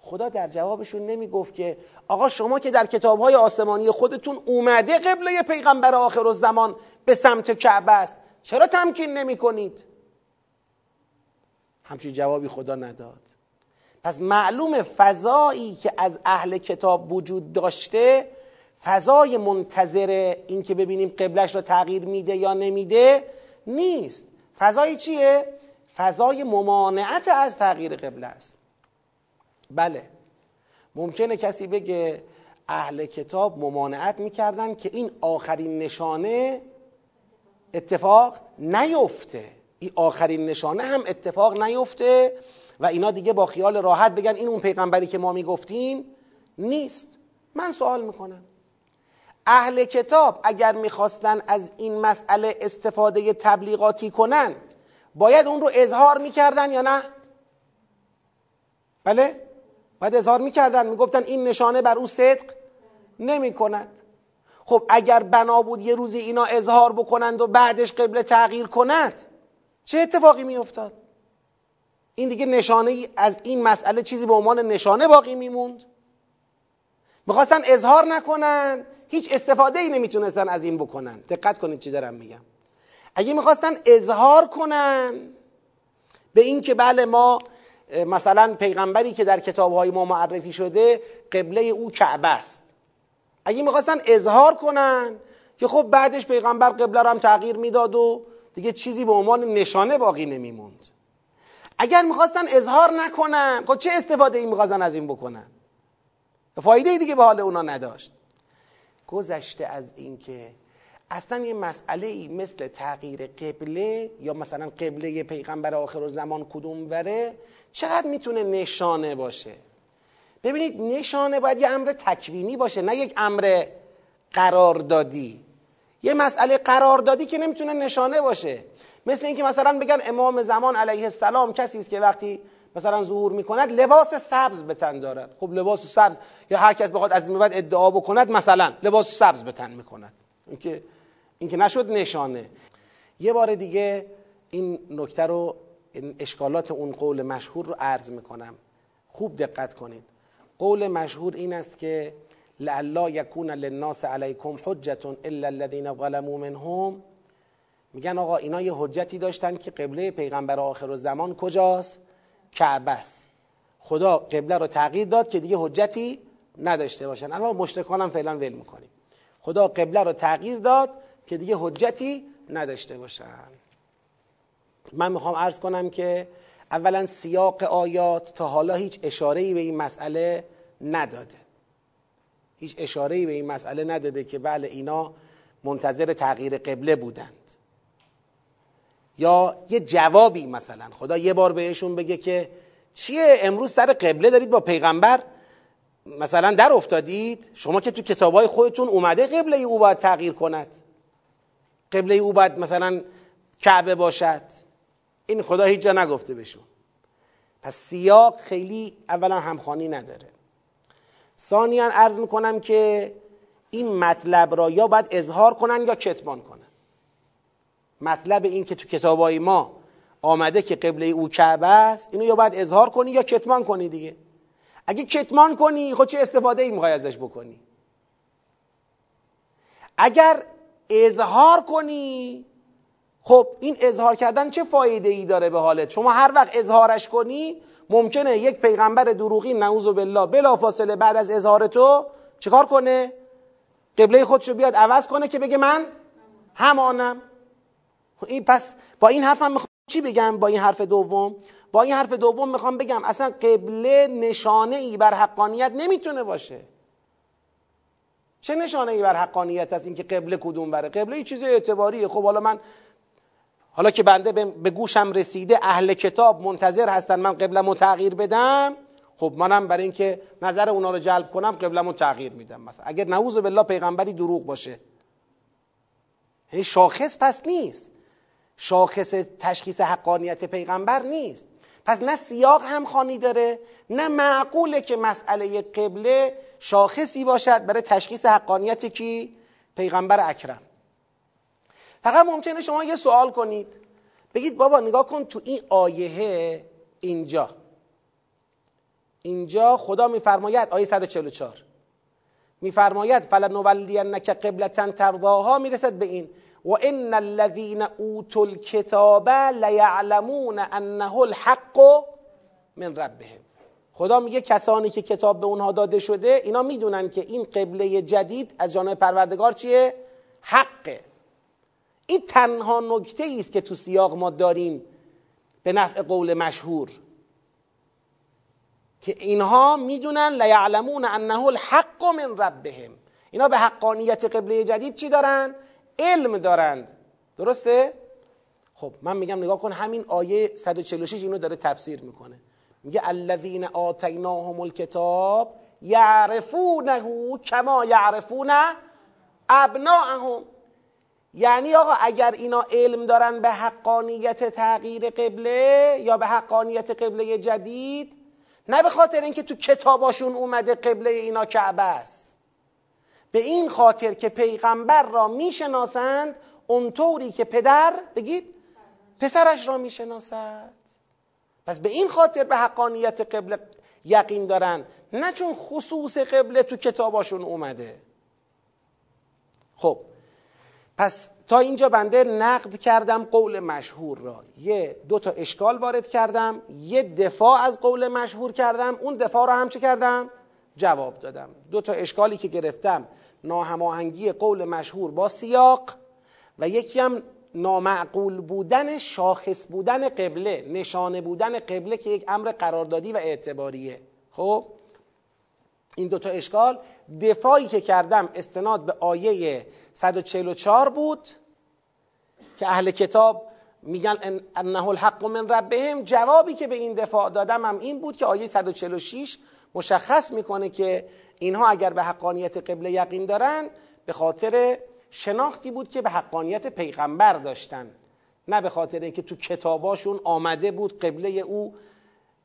خدا در جوابشون نمی‌گفت که آقا شما که در کتابهای آسمانی خودتون اومده قبله پیغمبر آخر الزمان به سمت کعبه است. چرا تمکین نمی کنید؟ همچین جوابی خدا نداد پس معلوم فضایی که از اهل کتاب وجود داشته فضای منتظر این که ببینیم قبلش را تغییر میده یا نمیده نیست فضای چیه؟ فضای ممانعت از تغییر قبله است بله ممکنه کسی بگه اهل کتاب ممانعت می‌کردن که این آخرین نشانه اتفاق نیفته. این آخرین نشانه هم اتفاق نیفته و اینا دیگه با خیال راحت بگن این اون پیغمبری که ما می‌گفتیم نیست. من سوال می‌کنم. اهل کتاب اگر می‌خواستن از این مسئله استفاده تبلیغاتی کنن باید اون رو اظهار می‌کردن یا نه؟ بله؟ باید اظهار می‌کردن. می‌گفتن این نشانه بر او صدق نمی کند خب اگر بنا بود یه روزی اینا اظهار بکنند و بعدش قبله تغییر کند چه اتفاقی میافتاد؟ این دیگه نشانه از این مسئله چیزی به عنوان نشانه باقی میموند. می‌خواستن اظهار نکنن هیچ استفاده ای نمی‌تونستن از این بکنن. دقت کنید چی دارم میگم. اگه می‌خواستن اظهار کنن به این که بله ما مثلا پیغمبری که در کتابهای ما معرفی شده قبله او کعبه است. اگه می‌خواستن اظهار کنن که خب بعدش پیغمبر قبله رو هم تغییر می‌داد و دیگه چیزی به عنوان نشانه باقی نمیموند. اگر می‌خواستن اظهار نکنن خب چه استفاده ای می‌خواستن از این بکنن؟ فایده ای دیگه به حال اونا نداشت. گذشته از اینکه اصلا یه مسئله ای مثل تغییر قبله یا مثلا قبله پیغمبر آخر زمان کدوم وره چقدر می‌تونه نشانه باشه؟ ببینید نشانه باید یه امر تکوینی باشه نه یک امر قراردادی. یه مسئله قراردادی که نمی‌تونه نشانه باشه. مثل اینکه مثلا بگن امام زمان علیه السلام کسی است که وقتی مثلا ظهور می‌کند لباس سبز به تن دارد. خب لباس سبز یا هر کس بخواد از این بعد ادعا بکند مثلا لباس سبز به تن می‌کند. اینکه اینکه نشد نشانه. یه بار دیگه این نکته رو این اشکالات اون قول مشهور رو عرض می‌کنم. خوب دقت کنید. قول مشهور این است که لعلا یکون للناس علیکم حجت الا الذين ظلموا منهم. میگن آقا اینا یه حجتی داشتن که قبله پیغمبر آخر و زمان کجاست؟ کعبه است. خدا قبله رو تغییر داد که دیگه حجتی نداشته باشن. الان مشرکان هم فعلا ول می‌کنیم. خدا قبله رو تغییر داد که دیگه حجتی نداشته باشن. من می‌خوام عرض کنم که اولا سیاق آیات تا حالا هیچ اشاره‌ای به این مسئله نداده. هیچ اشاره‌ای به این مسئله نداده که بله اینا منتظر تغییر قبله بودند. یا یه جوابی مثلا خدا یه بار بهشون بگه که چیه امروز سر قبله دارید با پیغمبر مثلا در افتادید؟ شما که تو کتابای خودتون اومده قبله او باید تغییر کند. قبله او باید مثلا کعبه باشد. این خدا هیچ جا نگفته بهشون. پس سیاق خیلی اولا همخوانی نداره. ثانیا عرض می‌کنم که این مطلب را یا باید اظهار کنن یا کتمان کنن. مطلب این که تو کتابای ما آمده که قبله او کعبه است اینو یا باید اظهار کنی یا کتمان کنی دیگه. اگه کتمان کنی خود چه استفاده ای می‌خوای ازش بکنی؟ اگر اظهار کنی خب این اظهار کردن چه فایده ای داره به حالت؟ شما هر وقت اظهارش کنی ممکنه یک پیغمبر دروغی نعوذ بالله بلا فاصله بعد از اظهار تو چیکار کنه؟ قبله خودشو بیاد عوض کنه که بگه من همانم. این پس با این حرفم می‌خوام چی بگم؟ با این حرف دوم؟ با این حرف دوم می‌خوام بگم اصلا قبله نشانه ای بر حقانیت نمی‌تونه باشه. چه نشانه ای بر حقانیت است اینکه قبله کدوم بره؟ قبله یه چیز اعتباریه. خب حالا من حالا که بنده به گوشم رسیده اهل کتاب منتظر هستن من قبلمو تغییر بدم خب منم برای اینکه نظر اونا رو جلب کنم قبلمو تغییر میدم. مثلا اگر نعوذ بالله پیغمبری دروغ باشه. یعنی شاخص پس نیست. شاخص تشخیص حقانیت پیغمبر نیست. پس نه سیاق هم خانی داره نه معقوله که مسئله قبله شاخصی باشد برای تشخیص حقانیت کی؟ پیغمبر اکرم. فقط ممکنه شما یه سوال کنید. بگید بابا نگاه کن تو این آیه اینجا. اینجا خدا میفرماید آیه 144 میفرماید فلنولینک قبلتا ترضاها. می‌رسد به این. و ان الذين اوتوا الكتاب لیعلمون انه الحق من ربهم. خدا میگه کسانی که کتاب به اونها داده شده اینا می‌دونن که این قبله جدید از جانب پروردگار چیه؟ حقه. این تنها نکته است که تو سیاق ما داریم به نفع قول مشهور. که اینها می‌دونن لیعلمون انه الحق من ربهم. اینا به حقانیت قبله جدید چی دارن؟ علم دارند. درسته؟ خب من میگم نگاه کن همین آیه 146 اینو داره تفسیر می‌کنه. میگه الذین آتیناهم الکتاب یعرفونه کما یعرفون ابناءهم یعنی آقا اگر اینا علم دارن به حقانیت تغییر قبله یا به حقانیت قبله جدید نه به خاطر اینکه تو کتاباشون اومده قبله اینا کعبه است. به این خاطر که پیغمبر را می‌شناسند اونطوری که پدر بگید پسرش را می‌شناسد. پس به این خاطر به حقانیت قبله یقین دارن نه چون خصوص قبله تو کتاباشون اومده. خب پس تا اینجا بنده نقد کردم قول مشهور را. یه دو تا اشکال وارد کردم یه دفاع از قول مشهور کردم. اون دفاع را هم چه کردم؟ جواب دادم. دو تا اشکالی که گرفتم ناهماهنگی قول مشهور با سیاق و یکی هم نامعقول بودن شاخص بودن قبله نشانه بودن قبله که یک امر قراردادی و اعتباریه. خب؟ این دوتا اشکال. دفاعی که کردم استناد به آیه 144 بود که اهل کتاب میگن انه الحق من ربهم. جوابی که به این دفاع دادم هم این بود که آیه 146 مشخص می‌کنه که اینها اگر به حقانیت قبله یقین دارن به خاطر شناختی بود که به حقانیت پیغمبر داشتن نه به خاطر اینکه تو کتاباشون آمده بود قبله او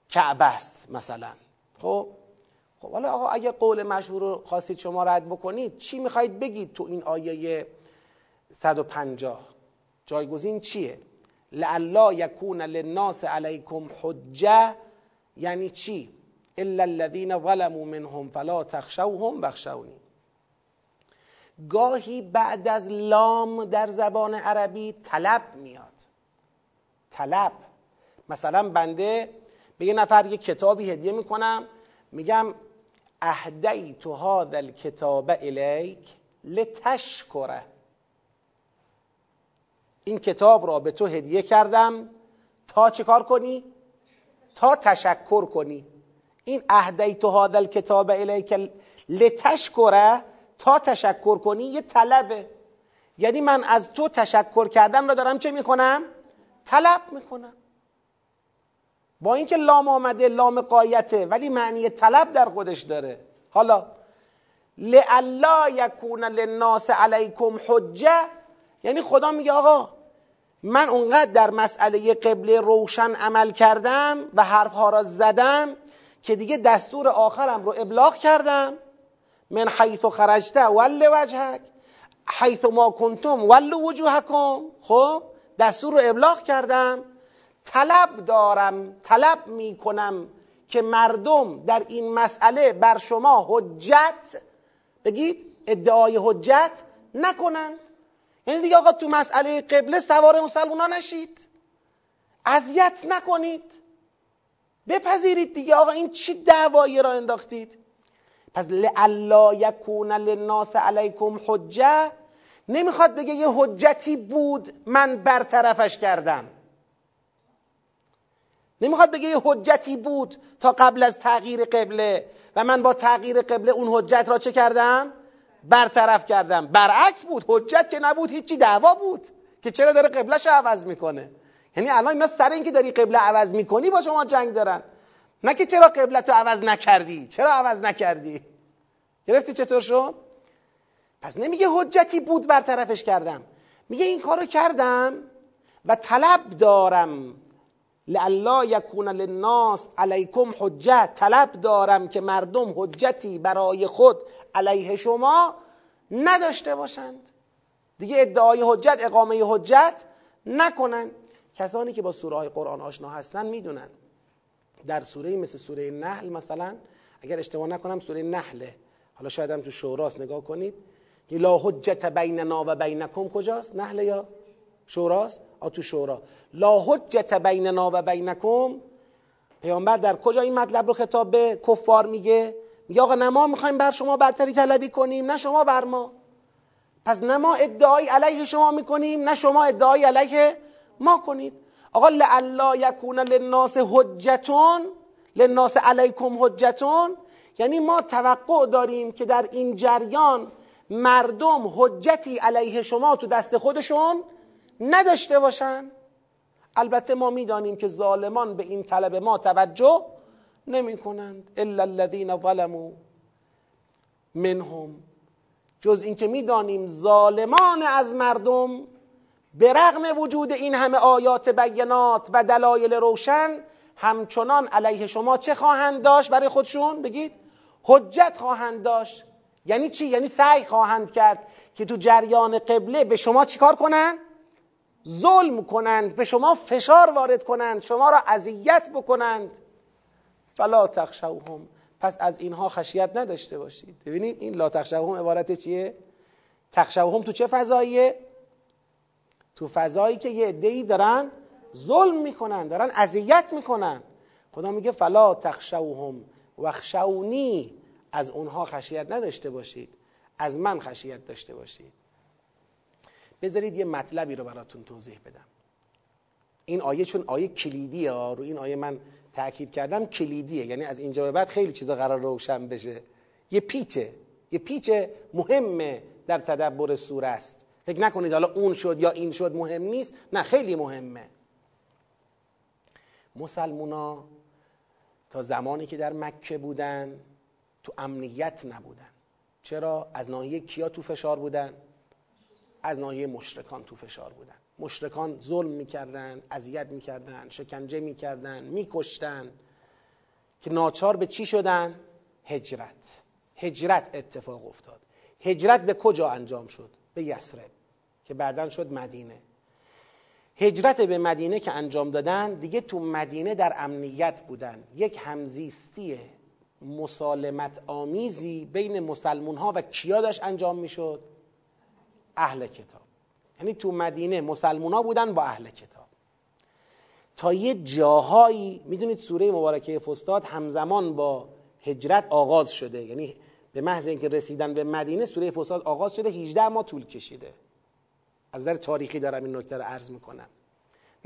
کعبه است مثلا. خب؟ خب حالا آقا اگه قول مشهور رو خواستید شما رد بکنید چی می‌خواید بگید تو این آیه 150 جایگزین چیه؟ لعلا یکون للناس علیکم حجه یعنی چی؟ الا الذين ظلموا منهم فلا تخشوهم بخشونی گاهی بعد از لام در زبان عربی طلب میاد. طلب. مثلا بنده به یه نفر یه کتابی هدیه می‌کنم میگم اهدیت هذا الكتاب الیک لتشکره این کتاب را به تو هدیه کردم. تا چه کار کنی؟ تا تشکر کنی. این اهدیت هذا الكتاب الیک لتشکره. تا تشکر کنی یه طلبه. یعنی من از تو تشکر کردن را دارم چه می‌کنم؟ طلب می‌کنم با اینکه لام آمده لام قایته ولی معنی طلب در خودش داره. حالا لعلا یکون للناس علیکم حجه یعنی خدا میگه آقا من اونقدر در مسئله قبله روشن عمل کردم و حرفها را زدم که دیگه دستور آخرم رو ابلاغ کردم. من حیث خرجته ول وجهک حیث ما کنتم ول وجوهکم. خب دستور رو ابلاغ کردم. طلب دارم طلب می‌کنم که مردم در این مسئله بر شما حجت بگید ادعای حجت نکنند یعنی دیگه آقا تو مسئله قبله سوار مسلمونا نشید. اذیت نکنید. بپذیرید دیگه. آقا این چی دعوایی را انداختید؟ پس لعلا یکون للناس علیکم حجه. نمی‌خواد بگه یه حجتی بود من برطرفش کردم. نمی‌خواد بگه یه حجتی بود تا قبل از تغییر قبله. و من با تغییر قبله اون حجت را چه کردم؟ برطرف کردم. برعکس بود. حجت که نبود هیچی دعوا بود که چرا داره قبلش عوض می‌کنه. یعنی الان اینا سر اینکه داری قبله عوض می‌کنی با شما جنگ دارن. نه که چرا قبلت رو عوض نکردی. چرا عوض نکردی؟ گرفتی چطور شد؟ پس نمیگه حجتی بود برطرفش کردم. میگه این کارو کردم و طلب دارم لالا یکون للناس علیکم حجت. طلب دارم که مردم حجتی برای خود علیه شما نداشته باشند. دیگه ادعای حجت اقامه حجت نکنن. کسانی که با سوره قرآن آشنا هستن می‌دونن. در سوره مثل سوره نحل مثلا اگر اشتباه نکنم سوره نحله. حالا شاید هم تو شوراست نگاه کنید. که لا حجت بیننا و بینکم کجاست؟ نحله یا شوراست؟ آ تو شورا. لا حجت بیننا و بینکم. پیامبر در کجا این مطلب رو خطاب به کفار میگه؟ میگه آقا نه ما می‌خوایم بر شما برتری طلبی کنیم نه شما بر ما. پس نه ما ادعای علیه شما می‌کنیم نه شما ادعای علیه ما کنید. آقا لعلا یکون للناس حجتون للناس علیکم حجتون. یعنی ما توقع داریم که در این جریان مردم حجتی علیه شما تو دست خودشون نداشته باشن. البته ما می‌دانیم که ظالمان به این طلب ما توجه نمی کنند الا الذين ظلموا منهم. جز اینکه می‌دانیم ظالمان از مردم به رغم وجود این همه آیات بینات و دلایل روشن همچنان علیه شما چه خواهند داشت برای خودشون؟ بگید. حجت خواهند داشت. یعنی چی؟ یعنی سعی خواهند کرد که تو جریان قبله به شما چیکار کنند ظلم کنند به شما فشار وارد کنند شما را اذیت بکنند. فلا تخشوهم. پس از اینها خشیت نداشته باشید. ببینید این لا تخشوهم عبارت چیه؟ تخشوهم تو چه فضاییه؟ تو فضایی که یه عده‌ای دارن ظلم می‌کنن دارن اذیت می‌کنن. خدا میگه فلا تخشوهم. وخشونی از اونها خشیت نداشته باشید. از من خشیت داشته باشید. بذارید یه مطلبی رو براتون توضیح بدم. این آیه چون آیه کلیدیه رو این آیه من تاکید کردم کلیدیه. یعنی از اینجا به بعد خیلی چیزا قرار روشن بشه. یه پیچه یه پیچ مهمه در تدبر سوره است. فکر نکنید حالا اون شد یا این شد مهم نیست. نه خیلی مهمه. مسلمونا تا زمانی که در مکه بودن تو امنیت نبودن. چرا؟ از ناحیه کیا تو فشار بودن؟ از ناحیه مشرکان تو فشار بودن. مشرکان ظلم می‌کردن اذیت می‌کردن شکنجه می‌کردن میکشتن که ناچار به چی شدن؟ هجرت. هجرت اتفاق افتاد. هجرت به کجا انجام شد؟ به یسرب که بعدا شد مدینه. هجرت به مدینه که انجام دادن دیگه تو مدینه در امنیت بودن. یک همزیستی مسالمت آمیزی بین مسلمون ها و کیا داشت انجام می‌شد؟ اهل کتاب. یعنی تو مدینه مسلمون ها بودن با اهل کتاب. تا یه جاهایی می‌دونید سوره مبارکه فستاد همزمان با هجرت آغاز شده. یعنی به محض اینکه رسیدن به مدینه سوره فستاد آغاز شده 18 ماه طول کشیده. از نظر تاریخی دارم این نکته رو عرض می‌کنم.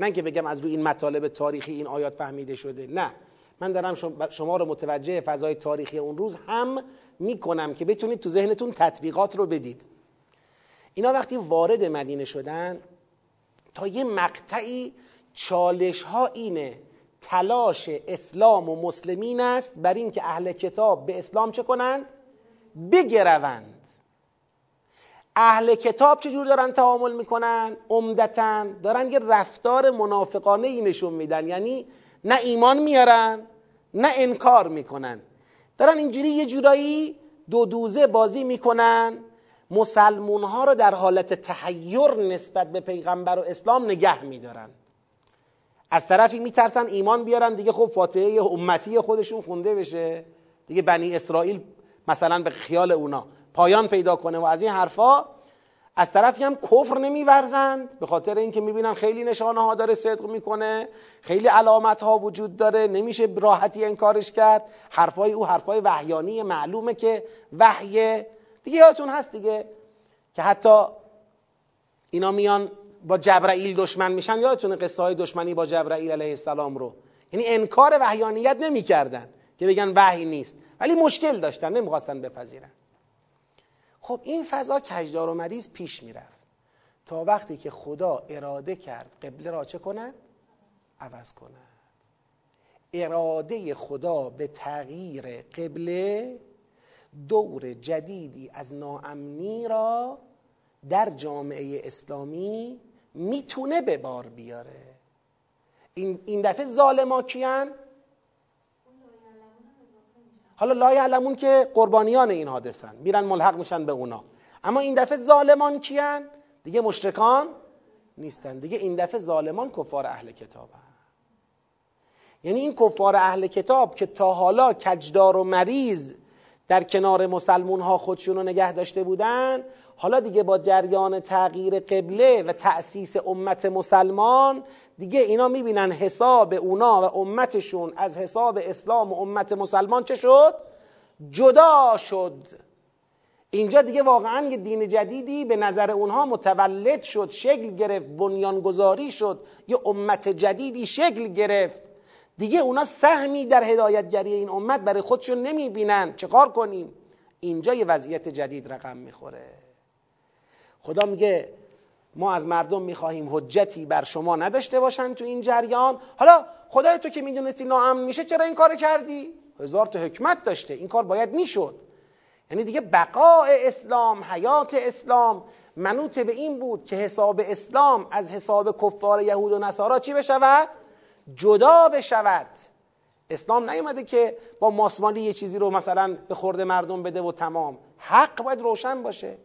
نه که بگم از روی این مطالب تاریخی این آیات فهمیده شده. نه. من دارم شما رو متوجه فضای تاریخی اون روز هم می‌کنم که بتونید تو ذهنتون تطبیقات رو بدید. اینا وقتی وارد مدینه شدن تا یه مقطعی چالش ها اینه تلاش اسلام و مسلمین است بر اینکه اهل کتاب به اسلام چه کنند؟ بگروند. اهل کتاب چجور دارن تعامل می‌کنن؟ عمدتا دارن یه رفتار منافقانه ای نشون میدن یعنی نه ایمان میارن نه انکار می‌کنن. دارن اینجوری یه جورایی دو دوزه بازی می‌کنن. مسلمون ها رو در حالت تحیر نسبت به پیغمبر و اسلام نگه میدارن. از طرفی میترسن ایمان بیارن دیگه خب فاتحه امتی خودشون خونده بشه. دیگه بنی اسرائیل مثلا به خیال اونا پایان پیدا کنه و از این حرفا از طرفی هم کفر نمیورزند به خاطر اینکه می‌بینن خیلی نشانه ها داره صدق می‌کنه خیلی علامت ها وجود داره نمیشه راحتی انکارش کرد. حرفای او حرفای وحیانی معلومه که وحی دیگه یادتون هست دیگه که حتی اینا میان با جبرائیل دشمن میشن. یادتونه قصه های دشمنی با جبرائیل علیه السلام رو؟ یعنی انکار وحیانیت نمی‌کردن که بگن وحی نیست ولی مشکل داشتن نمی‌خواستن بپذیرن. خب این فضا کجدار و مریض پیش می‌رفت. تا وقتی که خدا اراده کرد قبله را چه کند؟ عوض کند. اراده خدا به تغییر قبله دور جدیدی از ناامنی را در جامعه اسلامی می‌تونه به بار بیاره. این, این دفعه ظالما کیان؟ حالا لا یعلمون که قربانیان این حادثن. میرن ملحق میشن به اونا. اما این دفعه ظالمان کیان؟ دیگه مشرکان نیستن. دیگه این دفعه ظالمان کفار اهل کتاب یعنی این کفار اهل کتاب که تا حالا کجدار و مریض در کنار مسلمون ها خودشون رو نگه داشته بودن. حالا دیگه با جریان تغییر قبله و تأسیس امت مسلمان دیگه اینا می‌بینن حساب اونا و امتشون از حساب اسلام و امت مسلمان چه شد؟ جدا شد. اینجا دیگه واقعا یه دین جدیدی به نظر اونها متولد شد شکل گرفت بنیانگذاری شد یه امت جدیدی شکل گرفت. دیگه اونا سهمی در هدایتگری این امت برای خودشون نمی‌بینن. چه کار کنیم؟ اینجا یه وضعیت جدید رقم می‌خوره. خدا میگه ما از مردم می‌خواهیم حجتی بر شما نداشته باشن تو این جریان. حالا خدای تو که می‌دونستی ناامن میشه چرا این کار کردی؟ هزار تا حکمت داشته. این کار باید می‌شد. یعنی دیگه بقای اسلام حیات اسلام منوط به این بود که حساب اسلام از حساب کفار یهود و نصارا چی بشود؟ جدا بشود. اسلام نیومده که با ماسمالی یه چیزی رو مثلا به خورد مردم بده و تمام. حق باید روشن باشه.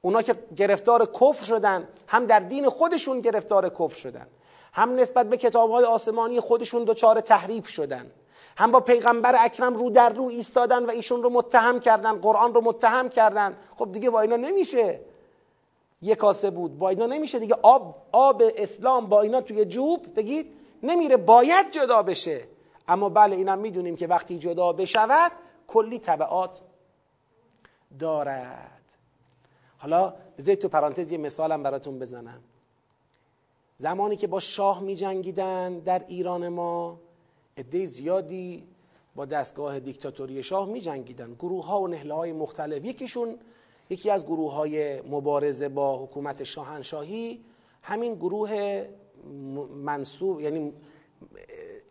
اونا که گرفتار کفر شدن هم در دین خودشون گرفتار کفر شدن هم نسبت به کتابهای آسمانی خودشون دچار تحریف شدن هم با پیغمبر اکرم رو در رو ایستادن و ایشون رو متهم کردن قرآن رو متهم کردن. خب دیگه با اینا نمیشه. یه کاسه بود. با اینا نمیشه دیگه. آب, آب اسلام با اینا توی جوب. بگید نمیره باید جدا بشه. اما بله اینم می‌دونیم که وقتی جدا بشود کلی طبعات دارد. حالا بذارید تو پرانتز یه مثالم براتون بزنم. زمانی که با شاه می جنگیدن در ایران ما عده زیادی با دستگاه دیکتاتوری شاه می جنگیدن گروه ها و نهله های مختلف. یکیشون یکی از گروه های مبارزه با حکومت شاهنشاهی همین گروه منصوب یعنی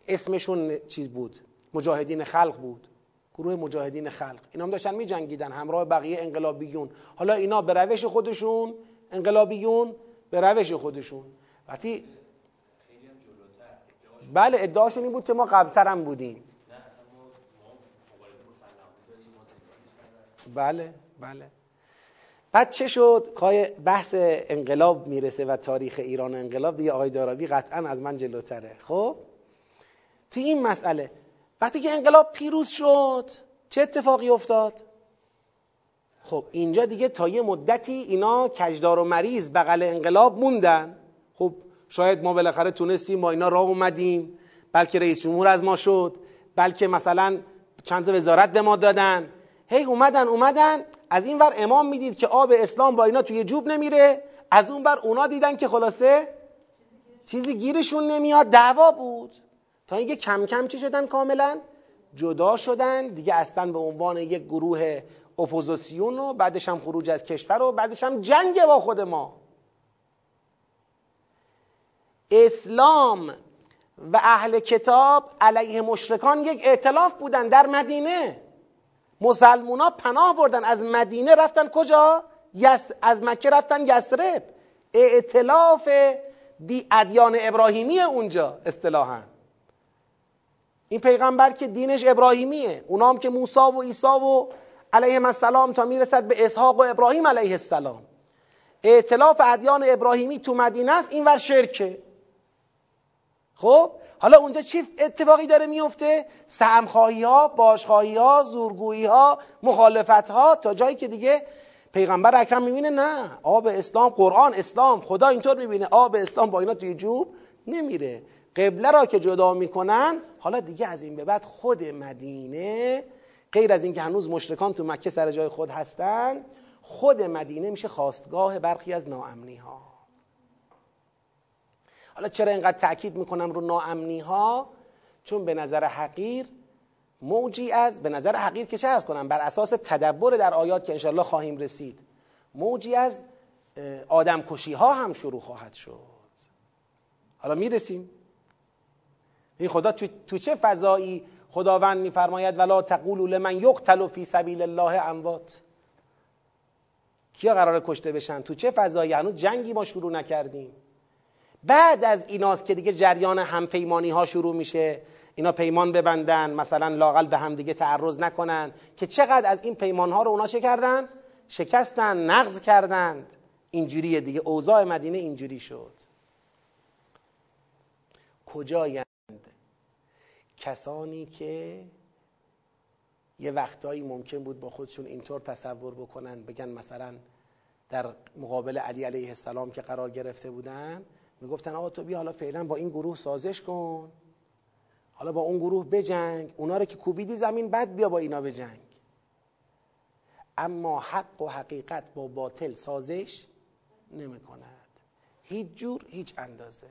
اسمشون چیز بود؟ مجاهدین خلق بود. گروه مجاهدین خلق. اینا هم داشتن می جنگیدن همراه بقیه انقلابیون. حالا اینا به روش خودشون انقلابیون به روش خودشون. وقتی بله ادعاشون این بود که ما قبلتر هم بودیم. بله بله. بعد چه شد؟ که بحث انقلاب می‌رسه و تاریخ ایران انقلاب دیگه آقای دارابی قطعا از من جلوتره. خب؟ تو این مسئله. وقتی که انقلاب پیروز شد چه اتفاقی افتاد؟ خب اینجا دیگه تا یه مدتی اینا کجدار و مریض بغل انقلاب موندن. خب شاید ما بالاخره تونستیم ما اینا راه اومدیم. بلکه رئیس جمهور از ما شد. بلکه مثلا چند تا وزارت به ما دادن. هی اومدن اومدن. از این ور امام می‌دید که آب اسلام با اینا توی جوب نمیره از اون ور اونا دیدن که خلاصه چیزی گیرشون نمیاد. دعوا بود. تا اینکه کم کم چی شدن کاملا؟ جدا شدن. دیگه اصلا به عنوان یک گروه اپوزیسیون و بعدش هم خروج از کشور و بعدش هم جنگ با خود ما. اسلام و اهل کتاب علیه مشرکان یک اعتلاف بودن در مدینه. مسلمونا پناه بردن. از مدینه رفتن کجا؟ یس... از مکه رفتن یسرب اعتلاف دی ادیان ابراهیمی اونجا اصطلاحا. این پیغمبر که دینش ابراهیمیه. اونام که موسی و عیسی و علیه السلام تا می‌رسد به اسحاق و ابراهیم علیه السلام. ائتلاف ادیان ابراهیمی تو مدینه است. این ور شرکه. خب؟ حالا اونجا چی اتفاقی داره میفته؟ سهمخواهی ها باشخواهی ها زورگویی ها مخالفت ها تا جایی که دیگه پیغمبر اکرم می‌بینه نه. آب اسلام قرآن اسلام خدا اینطور می‌بینه. آب اسلام با اینا توی جوب نمیره. قبله را که جدا می‌کنن حالا دیگه از این به بعد خود مدینه غیر از اینکه هنوز مشرکان تو مکه سر جای خود هستن خود مدینه میشه خواستگاه برخی از ناامنی ها حالا چرا اینقدر تاکید می‌کنم رو ناامنی ها چون به نظر حقیر موجی از به نظر حقیر که چه ارز کنم بر اساس تدبر در آیات که انشاءالله خواهیم رسید موجی از آدم کشی ها هم شروع خواهد شد. حالا می‌رسیم. این خدا تو, چه فضایی خداوند میفرماید ولا تقولوا لمن یقتل فی سبیل الله اموات؟ کیا قرار کشته بشن؟ تو چه فضایی؟ هنوز جنگی ما شروع نکردیم. بعد از ایناست که دیگه جریان همپیمانی ها شروع میشه. اینا پیمان ببندن مثلا لاقل به هم دیگه تعرض نکنن که چقدر از این پیمان ها رو اونا چه کردن شکستن نقض کردند. اینجوریه دیگه. اوضاع مدینه اینجوری شد. کجایند کسانی که یه وقتایی ممکن بود با خودشون اینطور تصور بکنن بگن مثلا در مقابل علی علیه السلام که قرار گرفته بودن می‌گفتن آقا تو بیا حالا فعلا با این گروه سازش کن. حالا با اون گروه بجنگ. اونا رو که کوبیدی زمین بعد بیا با اینا بجنگ. اما حق و حقیقت با باطل سازش نمی کند هیچ جور هیچ اندازه.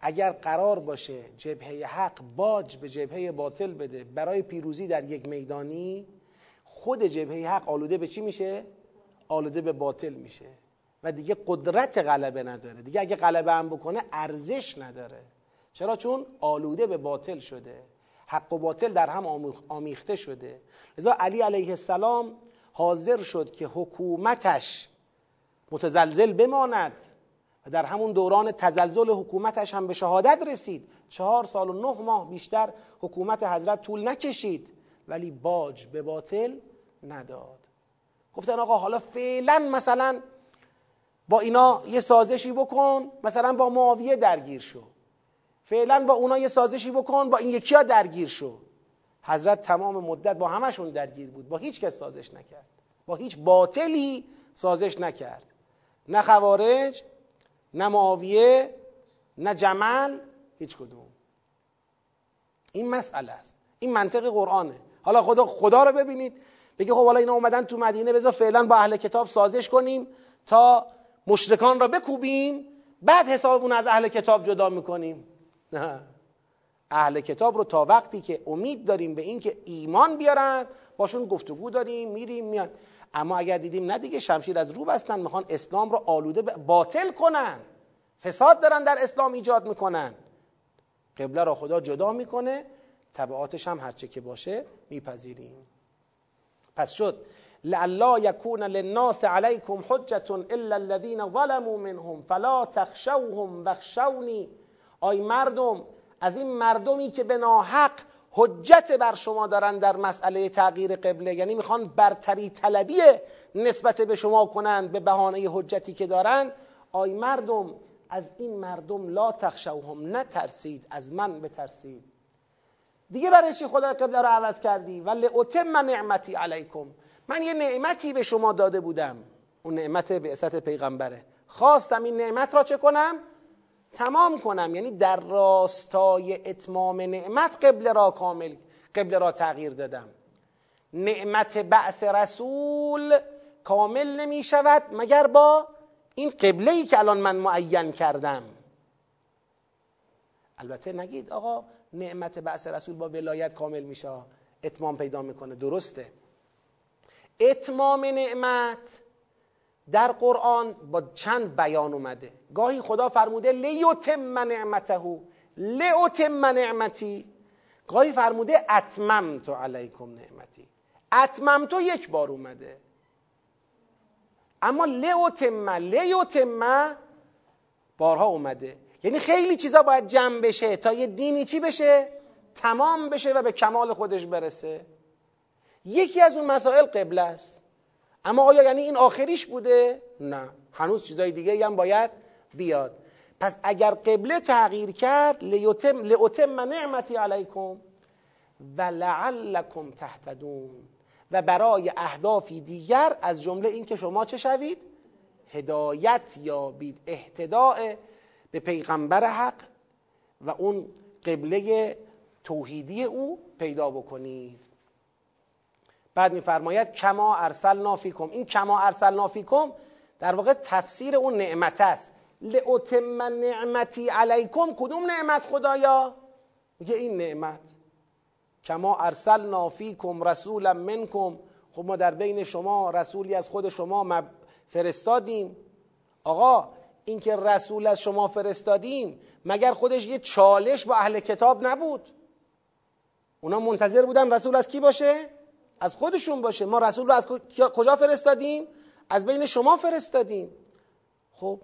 اگر قرار باشه جبهه حق باج به جبهه باطل بده برای پیروزی در یک میدانی خود جبهه حق آلوده به چی میشه؟ آلوده به باطل میشه. و دیگه قدرت غلبه نداره. دیگه اگه غلبه هم بکنه ارزش نداره. چرا؟ چون آلوده به باطل شده. حق و باطل در هم آمیخته شده. لذا علی علیه السلام حاضر شد که حکومتش متزلزل بماند و در همون دوران تزلزل حکومتش هم به شهادت رسید. چهار سال و نه ماه بیشتر حکومت حضرت طول نکشید. ولی باج به باطل نداد. گفتن آقا حالا فعلا مثلا با اینا یه سازشی بکن مثلا با معاویه درگیر شو. فعلا با اونا یه سازشی بکن با این یکی ها درگیر شو. حضرت تمام مدت با همشون درگیر بود با هیچ کس سازش نکرد. با هیچ باطلی سازش نکرد. نه خوارج نه معاویه نه جمل هیچ کدوم. این مسئله است. این منطق قرآنه. حالا خدا خدا رو ببینید. بگه خب حالا اینا اومدن تو مدینه بذار فعلا با اهل کتاب سازش کنیم تا مشرکان را بکوبیم بعد حسابمون از اهل کتاب جدا می‌کنیم. نه. اهل کتاب رو تا وقتی که امید داریم به اینکه ایمان بیارن باشون گفتگو داریم میریم میان. اما اگر دیدیم نه دیگه شمشیر از رو بستن می‌خوان اسلام رو آلوده باطل کنن. فساد دارن در اسلام ایجاد می‌کنن. قبله را خدا جدا می‌کنه طبعاتش هم هرچه که باشه میپذیریم. پس شد. لعلا یکون للناس علیکم حجت الا الذین ظلموا منهم. فلا تخشوهم واخشونی. آی مردم از این مردمی که به ناحق حجت بر شما دارن در مسئله تغییر قبله یعنی می‌خوان برتری طلبی نسبت به شما کنند به بهانه حجتی که دارن آی مردم از این مردم لا تخشوهم. نترسید از من بترسید. دیگه برای چی خدا قبله رو عوض کردی؟ ولی اتم نعمتی علیکم. من یه نعمتی به شما داده بودم. اون نعمت بعثت پیغمبره. خواستم این نعمت را چه کنم؟ تمام کنم. یعنی در راستای اتمام نعمت قبل را کامل قبل را تغییر دادم. نعمت بعث رسول کامل نمی شود مگر با این قبله ای که الان من معین کردم. البته نگید آقا نعمت بعث رسول با ولایت کامل میشه. اتمام پیدا می‌کنه. درسته. اتمام نعمت در قرآن با چند بیان اومده. گاهی خدا فرموده لیتم نعمته لیتم نعمتی. گاهی فرموده اتمم تو علیکم نعمتی. اتمم تو یک بار اومده. اما لیتم لیتم بارها اومده. یعنی خیلی چیزا باید جمع بشه تا یه دینی چی بشه؟ تمام بشه و به کمال خودش برسه. یکی از اون مسائل قبله است. اما آیا یعنی این آخریش بوده؟ نه. هنوز چیزای دیگه هم باید بیاد. پس اگر قبله تغییر کرد لیتم لاتم نعمتی علیکم و لعلکم تهتدون. و برای اهدافی دیگر از جمله این که شما چه شوید؟ هدایت یابید. اهتداء به پیغمبر حق و اون قبله توحیدی او پیدا بکنید. بعد میفرماید کما ارسلنا فیکم این کما ارسلنا فیکم در واقع تفسیر اون نعمت است. لاتم نعمتی علیکم. کدوم نعمت خدایا؟ میگه این نعمت. کما ارسلنا فیکم رسولا منکم. خب ما در بین شما رسولی از خود شما فرستادیم. آقا اینکه رسول از شما فرستادیم مگر خودش یه چالش با اهل کتاب نبود؟ اونا منتظر بودن رسول از کی باشه؟ از خودشون باشه. ما رسول رو از کجا فرستادیم؟ از بین شما فرستادیم. خب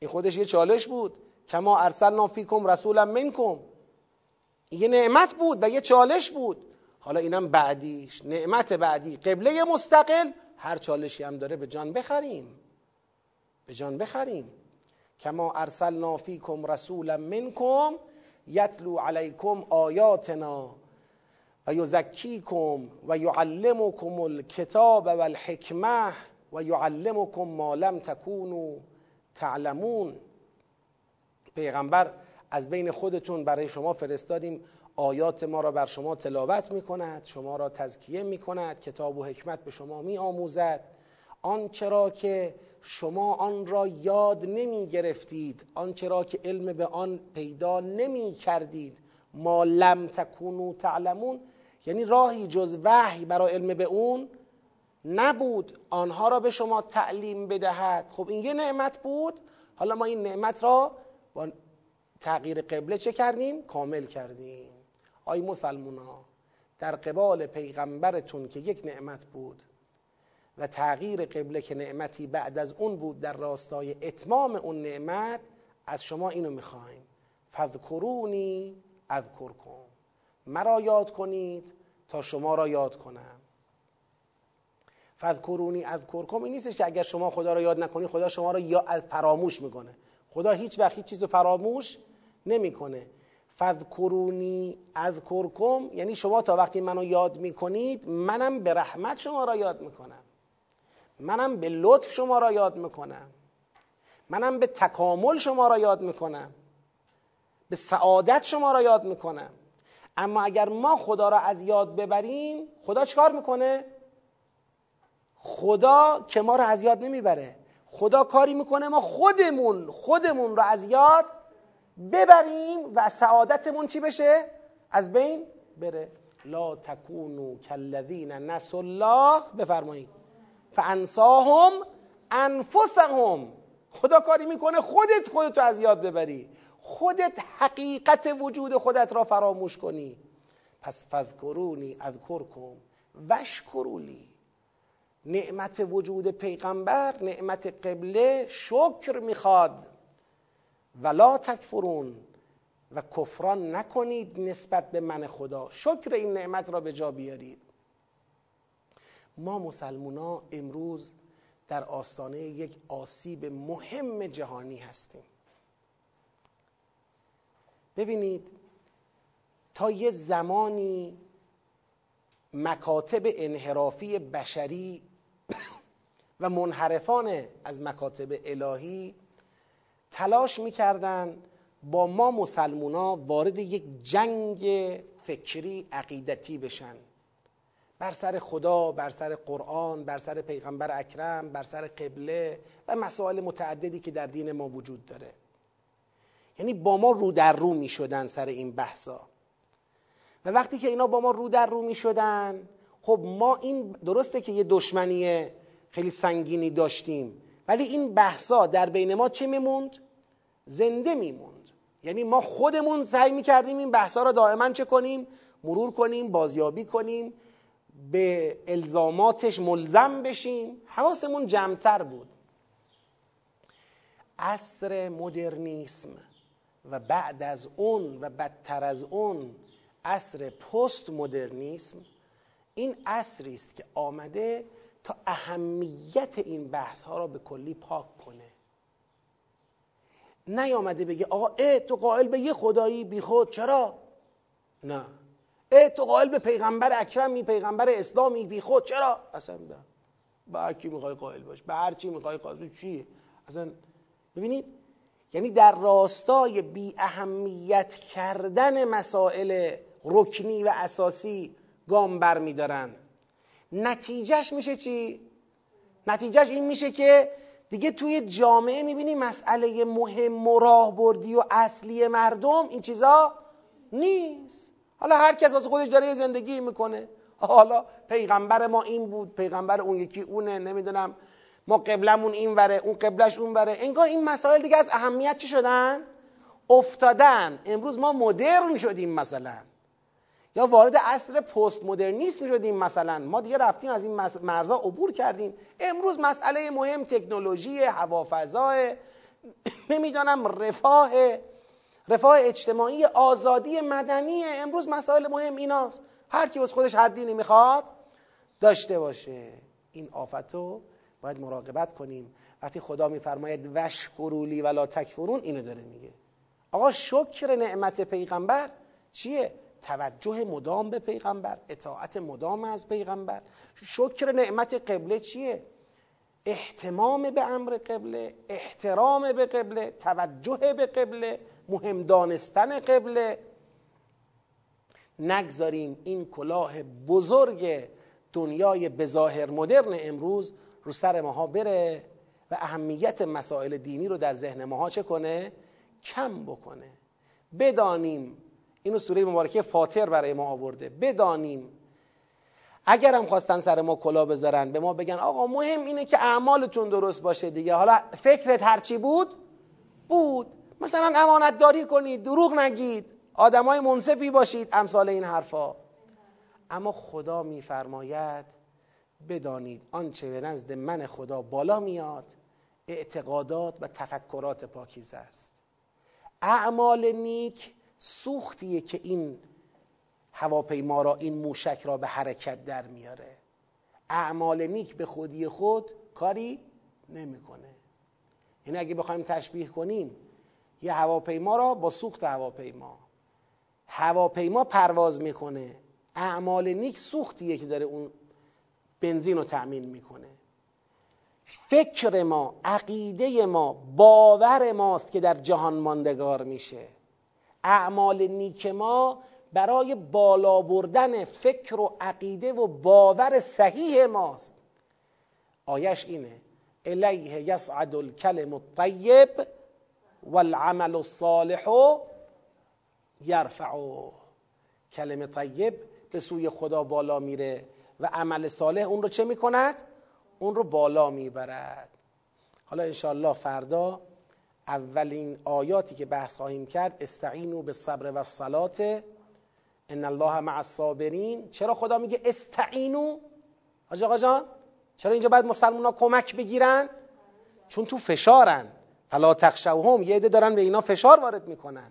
این خودش یه چالش بود. کما ارسلنا فیکم رسولا منکم. یه نعمت بود و یه چالش بود. حالا اینم بعدیش. نعمت بعدی. قبله مستقل. هر چالشی هم داره به جان بخریم. به جان بخریم. کما ارسلنا فیکم رسولا منکم. یتلو علیکم آیاتنا. و یزکیکم و یعلمکم الکتاب و الحکمه و یعلمکم ما لم تکونوا تعلمون. پیغمبر از بین خودتون برای شما فرستادیم آیات ما را بر شما تلاوت می کند شما را تزکیه می کند کتاب و حکمت به شما می آموزد آنچه را که شما آن را یاد نمی گرفتید آنچه را که علم به آن پیدا نمی کردید ما لم تکونو تعلمون یعنی راهی جز وحی برای علم به اون نبود آنها را به شما تعلیم بدهد. خب این یه نعمت بود. حالا ما این نعمت را با تغییر قبله چه کردیم؟ کامل کردیم. آی مسلمونا در قبال پیغمبرتون که یک نعمت بود و تغییر قبله که نعمتی بعد از اون بود در راستای اتمام اون نعمت از شما اینو می‌خوایم. فذکرونی اذکرکم. مرا یاد کنید تا شما را یاد کنم. فذکرونی اذکرکم. این نیستش که اگر شما خدا را یاد نکنید خدا شما را یا فراموش می‌کنه. خدا هیچ وقت هیچ چیز رو فراموش نمی‌کنه. فذکرونی اذکرکم. یعنی شما تا وقتی منو یاد می‌کنید منم به رحمت شما را یاد می‌کنم. منم به لطف شما را یاد می‌کنم. منم به تکامل شما را یاد می‌کنم. به سعادت شما را یاد می‌کنم. اما اگر ما خدا را از یاد ببریم خدا چکار می‌کنه؟ خدا که ما را از یاد نمی‌بره. خدا کاری می‌کنه ما خودمون خودمون را از یاد ببریم و سعادتمون چی بشه؟ از بین بره. لا تکونو کالذین نسوا الله بفرمایید. فانساهم انفسهم. خدا کاری می‌کنه خودت خودتو از یاد ببری. خودت حقیقت وجود خودت را فراموش کنی. پس فذکرونی اذکرکم وشکرولی نعمت وجود پیغمبر نعمت قبله شکر می‌خواد. ولا تکفرون و کفران نکنید نسبت به من خدا. شکر این نعمت را به جا بیارید. ما مسلمونا امروز در آستانه یک آسیب مهم جهانی هستیم. ببینید تا یه زمانی مکاتب انحرافی بشری و منحرفان از مکاتب الهی تلاش می‌کردن با ما مسلمونا وارد یک جنگ فکری عقیدتی بشن. بر سر خدا بر سر قرآن بر سر پیغمبر اکرم بر سر قبله و مسائل متعددی که در دین ما وجود داره. یعنی با ما رو در رو می شدن سر این بحثا. و وقتی که اینا با ما رو در رو می شدن خب ما این درسته که یه دشمنی خیلی سنگینی داشتیم ولی این بحثا در بین ما چه میموند؟ زنده میموند. یعنی ما خودمون سعی می‌کردیم این بحثا را دائما چه کنیم؟ مرور کنیم بازیابی کنیم به الزاماتش ملزم بشیم. حواسمون جمعتر بود. عصر مدرنیسم. و بعد از اون و بدتر از اون عصر پست مدرنیسم این عصری است که آمده تا اهمیت این بحث ها را به کلی پاک کنه. نیامده بگه آقا اه تو قائل به یه خدایی بی خود چرا؟ نه. اه تو قائل به پیغمبر اکرمی پیغمبر اسلامی بی خود چرا؟ اصلا نه. به هر کی می‌خوای قائل باش به هر چی می‌خوای قائل چیه؟ اصلا ببینید یعنی در راستای بی اهمیت کردن مسائل رکنی و اساسی گام بر میدارن نتیجهش میشه چی؟ نتیجهش این میشه که دیگه توی جامعه می‌بینی مسئله مهم و راهبردی و اصلی مردم این چیزا نیست. حالا هر کس واسه خودش داره یه زندگی می‌کنه. حالا پیغمبر ما این بود پیغمبر اون یکی اونه نمی‌دونم. ما قبلمون این وره اون قبلش اون وره. انگار این مسائل دیگه از اهمیت چی شدن؟ افتادن. امروز ما مدرن شدیم مثلا. یا وارد عصر پست مدرنیسم شدیم مثلا. ما دیگه رفتیم از این مرزا عبور کردیم. امروز مسئله مهم تکنولوژی هوافضای نمی‌دانم رفاه رفاه اجتماعی آزادی مدنی امروز مسائل مهم ایناست. هر کی از خودش حد دینی می‌خواد داشته باشه. این آفتو باید مراقبت کنیم. وقتی خدا میفرماید وشکرولی ولا تکفرون اینو داره میگه. آقا شکر نعمت پیغمبر چیه؟ توجه مدام به پیغمبر اطاعت مدام از پیغمبر. شکر نعمت قبله چیه؟ احتمام به امر قبله احترام به قبله توجه به قبله مهم دانستن قبله. نگذاریم این کلاه بزرگ دنیای بظاهر مدرن امروز رو سر ماها بره و اهمیت مسائل دینی رو در ذهن ماها چه کنه؟ کم بکنه. بدانیم اینو سوره مبارکه فاطر برای ما آورده. بدانیم. اگر هم خواستن سر ما کلا بذارن به ما بگن آقا مهم اینه که اعمالتون درست باشه دیگه. حالا فکرت هرچی بود؟ بود. مثلا امانت داری کنید دروغ نگید آدمای منصفی باشید امثال این حرفا. اما خدا میفرماید بدانید. آنچه به نزد من خدا بالا میاد اعتقادات و تفکرات پاکیزه است. اعمال نیک سوختیه که این هواپیما را این موشک را به حرکت در میاره. اعمال نیک به خودی خود کاری نمی‌کنه. این اگه بخوایم تشبیه کنیم یه هواپیما را با سوخت هواپیما. هواپیما پرواز می‌کنه. اعمال نیک سوختیه که داره اون بنزین رو تأمین می‌کنه. فکر ما عقیده ما باور ماست که در جهان ماندگار میشه. اعمال نیک ما برای بالا بردن فکر و عقیده و باور صحیح ماست. آیش اینه الیه یصعد الکلم الطیب والعمل الصالح یرفعه. کلمه طیب به سوی خدا بالا میره. و عمل صالح اون رو چه می‌کند؟ اون رو بالا می‌برد. حالا انشاءالله فردا اولین آیاتی که بحث خواهیم کرد استعینو به صبر و صلات ان الله مع الصابرین. چرا خدا میگه استعینو حاج آقا جان چرا اینجا باید مسلمان ها کمک بگیرن؟ چون تو فشارن. فلا تخشوهم یه عده دارن به اینا فشار وارد می‌کنن.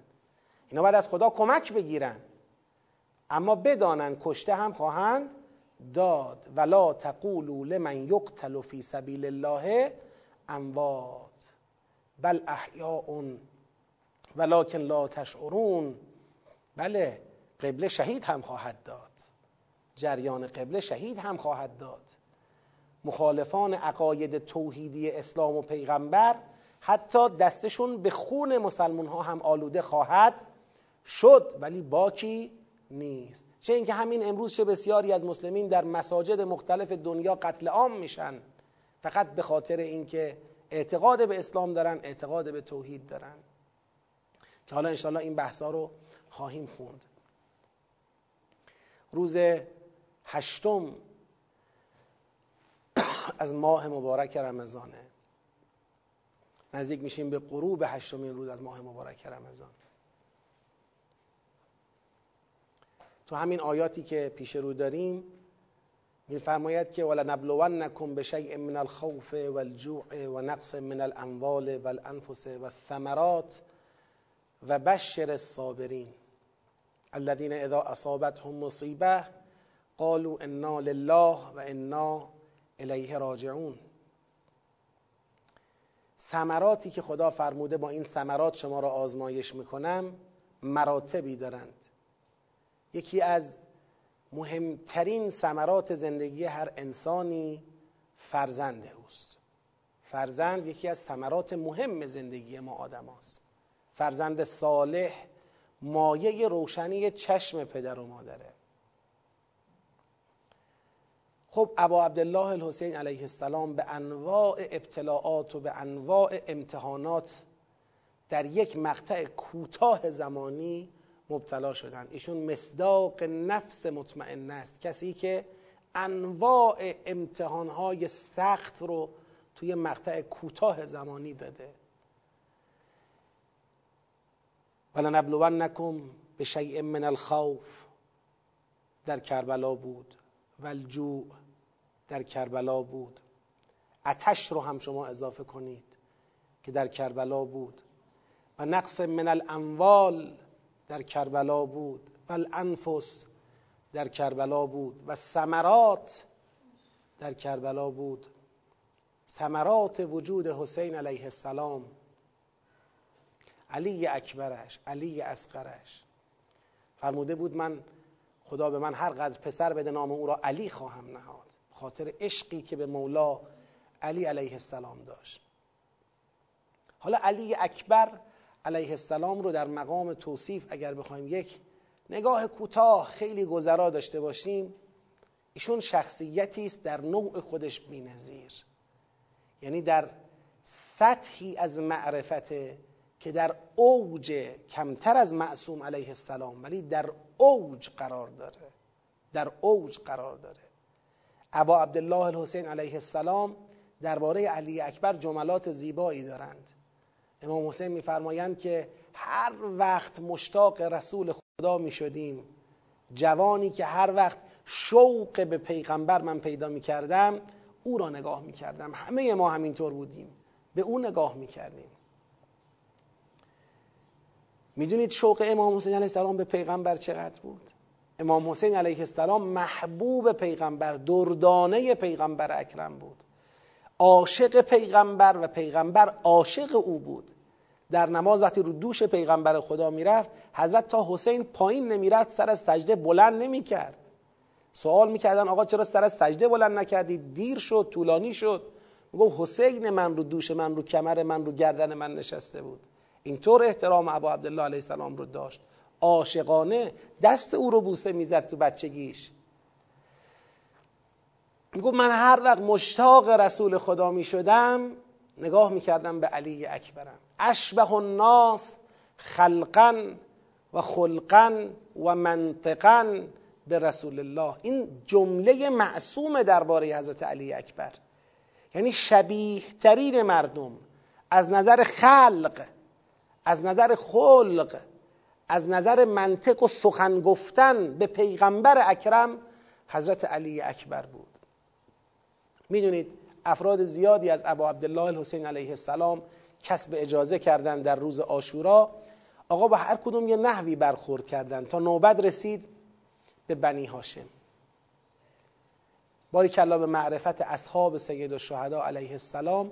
اینا باید از خدا کمک بگیرن. اما بدانن کشته هم خواهند داد ولا تقولوا لمن یقتل فی سبیل الله اموات بل احیاء ولکن لا تشعرون. بله قبله شهید هم خواهد داد. جریان قبله شهید هم خواهد داد. مخالفان عقاید توحیدی اسلام و پیغمبر حتی دستشون به خون مسلمون ها هم آلوده خواهد شد ولی باکی نیست. چه اینکه همین امروز چه بسیاری از مسلمین در مساجد مختلف دنیا قتل عام میشن. فقط به خاطر اینکه اعتقاد به اسلام دارن اعتقاد به توحید دارن. که حالا انشاءالله این بحثا رو خواهیم خوند. روز هشتم از ماه مبارک رمضانه. نزدیک میشیم به غروب هشتمین روز از ماه مبارک رمضان. تو همین آیاتی که پیش رو داریم میفرماید که ولنبلونکم بشیء من الخوف والجوع و نقص من الاموال والانفس والثمرات و بشر الصابرین الذين اذا اصابتهم مصیبه قالوا انا لله و انا الیه راجعون. ثمراتی که خدا فرموده با این ثمرات شما را آزمایش می‌کنم مراتبی دارند. یکی از مهمترین ثمرات زندگی هر انسانی فرزند اوست فرزند یکی از ثمرات مهم زندگی ما آدم هست. فرزند صالح مایه روشنی چشم پدر و مادره خب ابا عبدالله الحسین علیه السلام به انواع ابتلاعات و به انواع امتحانات در یک مقطع کوتاه زمانی مبتلا شدن. ایشون مصداق نفس مطمئن است. کسی که انواع امتحانهای سخت رو توی مقطع کوتاه زمانی داده. ولنبلونکم به شیء من الخوف. در کربلا بود. و الجوع در کربلا بود. اتش رو هم شما اضافه کنید که در کربلا بود. و نقص من الاموال در کربلا بود. و الانفس در کربلا بود. و ثمرات در کربلا بود. ثمرات وجود حسین علیه السلام. علی اکبرش علی اصغرش. فرموده بود من خدا به من هر قدر پسر بده نام او را علی خواهم نهاد. خاطر عشقی که به مولا علی علیه السلام داشت. حالا علی اکبر علیه السلام رو در مقام توصیف اگر بخوایم یک نگاه کوتاه خیلی گذرا داشته باشیم ایشون شخصیتی است در نوع خودش بینظیر. یعنی در سطحی از معرفت که در اوج کمتر از معصوم علیه السلام ولی در اوج قرار داره. در اوج قرار داره. ابا عبدالله الحسین علیه السلام درباره علی اکبر جملات زیبایی دارند. امام حسین میفرمایند که هر وقت مشتاق رسول خدا می شدیم جوانی که هر وقت شوق به پیغمبر من پیدا می کردم او را نگاه می کردم همه ما همینطور بودیم. به او نگاه می کردیم می‌دونید شوق امام حسین علیه السلام به پیغمبر چقدر بود؟ امام حسین علیه السلام محبوب پیغمبر دردانه پیغمبر اکرم بود. عاشق پیغمبر و پیغمبر عاشق او بود. در نماز وقتی رو دوش پیغمبر خدا می‌رفت حضرت تا حسین پایین نمی‌رفت سر از سجده بلند نمی‌کرد. سوال می‌کردن آقا چرا سر از سجده بلند نکردید دیر شد طولانی شد. میگو حسین من رو دوش من رو کمر من رو گردن من نشسته بود. اینطور احترام ابا عبدالله علیه السلام رو داشت. عاشقانه دست او رو بوسه می‌زد تو بچگیش. میگو من هر وقت مشتاق رسول خدا می‌شدم نگاه می‌کردم به علی اکبرم. اشبه الناس خلقا و خلقا و منطقا به رسول الله. این جمله معصوم درباره حضرت علی اکبر. یعنی شبیه ترین مردم. از نظر خلق از نظر خلق از نظر منطق و سخن گفتن به پیغمبر اکرم حضرت علی اکبر بود. می‌دونید افراد زیادی از ابا عبدالله الحسین علیه السلام کسب اجازه کردن در روز آشورا آقا با هر کدوم یه نحوی برخورد کردن تا نوبت رسید به بنی هاشم. باری کلا به معرفت اصحاب سید الشهدا علیه السلام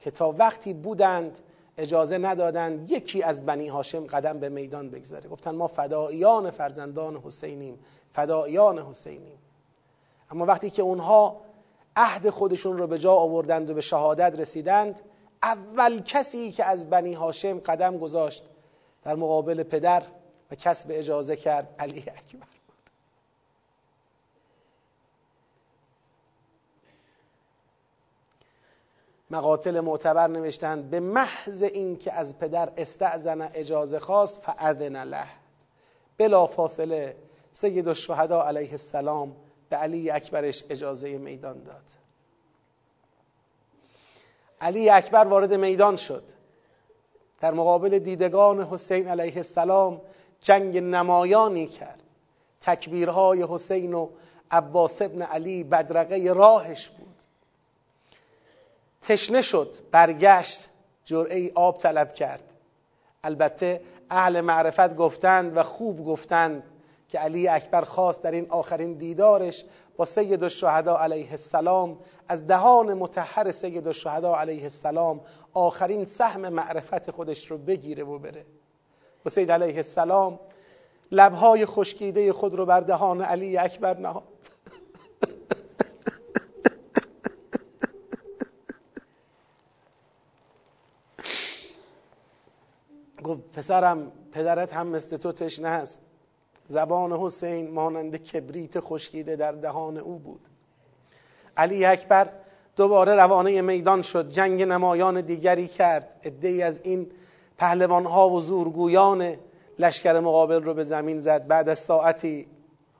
که تا وقتی بودند اجازه ندادند یکی از بنی هاشم قدم به میدان بگذاره. گفتن ما فداییان فرزندان حسینیم فداییان حسینیم. اما وقتی که اونها عهد خودشون رو به جا آوردند و به شهادت رسیدند اول کسی که از بنی هاشم قدم گذاشت در مقابل پدر و کسب اجازه کرد علی اکبر بود. مقاتل معتبر نوشتند به محض اینکه از پدر استعزن اجازه خواست فاذن له. بلا فاصله سید الشهدا علیه السلام به علی اکبرش اجازه میدان داد. علی اکبر وارد میدان شد. در مقابل دیدگان حسین علیه السلام جنگ نمایانی کرد. تکبیرهای حسین و عباس ابن علی بدرقه راهش بود. تشنه شد برگشت جرعه آب طلب کرد. البته اهل معرفت گفتند و خوب گفتند که علی اکبر خواست در این آخرین دیدارش با سید الشهدا علیه السلام از دهان متحر سید الشهدا علیه السلام آخرین سهم معرفت خودش رو بگیره و بره. و سید علیه السلام لبهای خشکیده خود رو بر دهان علی اکبر نهاد. گفت پسرم پدرت هم مثل تو تشنه است. زبان حسین مانند کبریت خشکیده در دهان او بود. علی اکبر دوباره روانه میدان شد جنگ نمایان دیگری کرد. ادهی از این پهلوان ها و زورگویان لشکر مقابل رو به زمین زد. بعد از ساعتی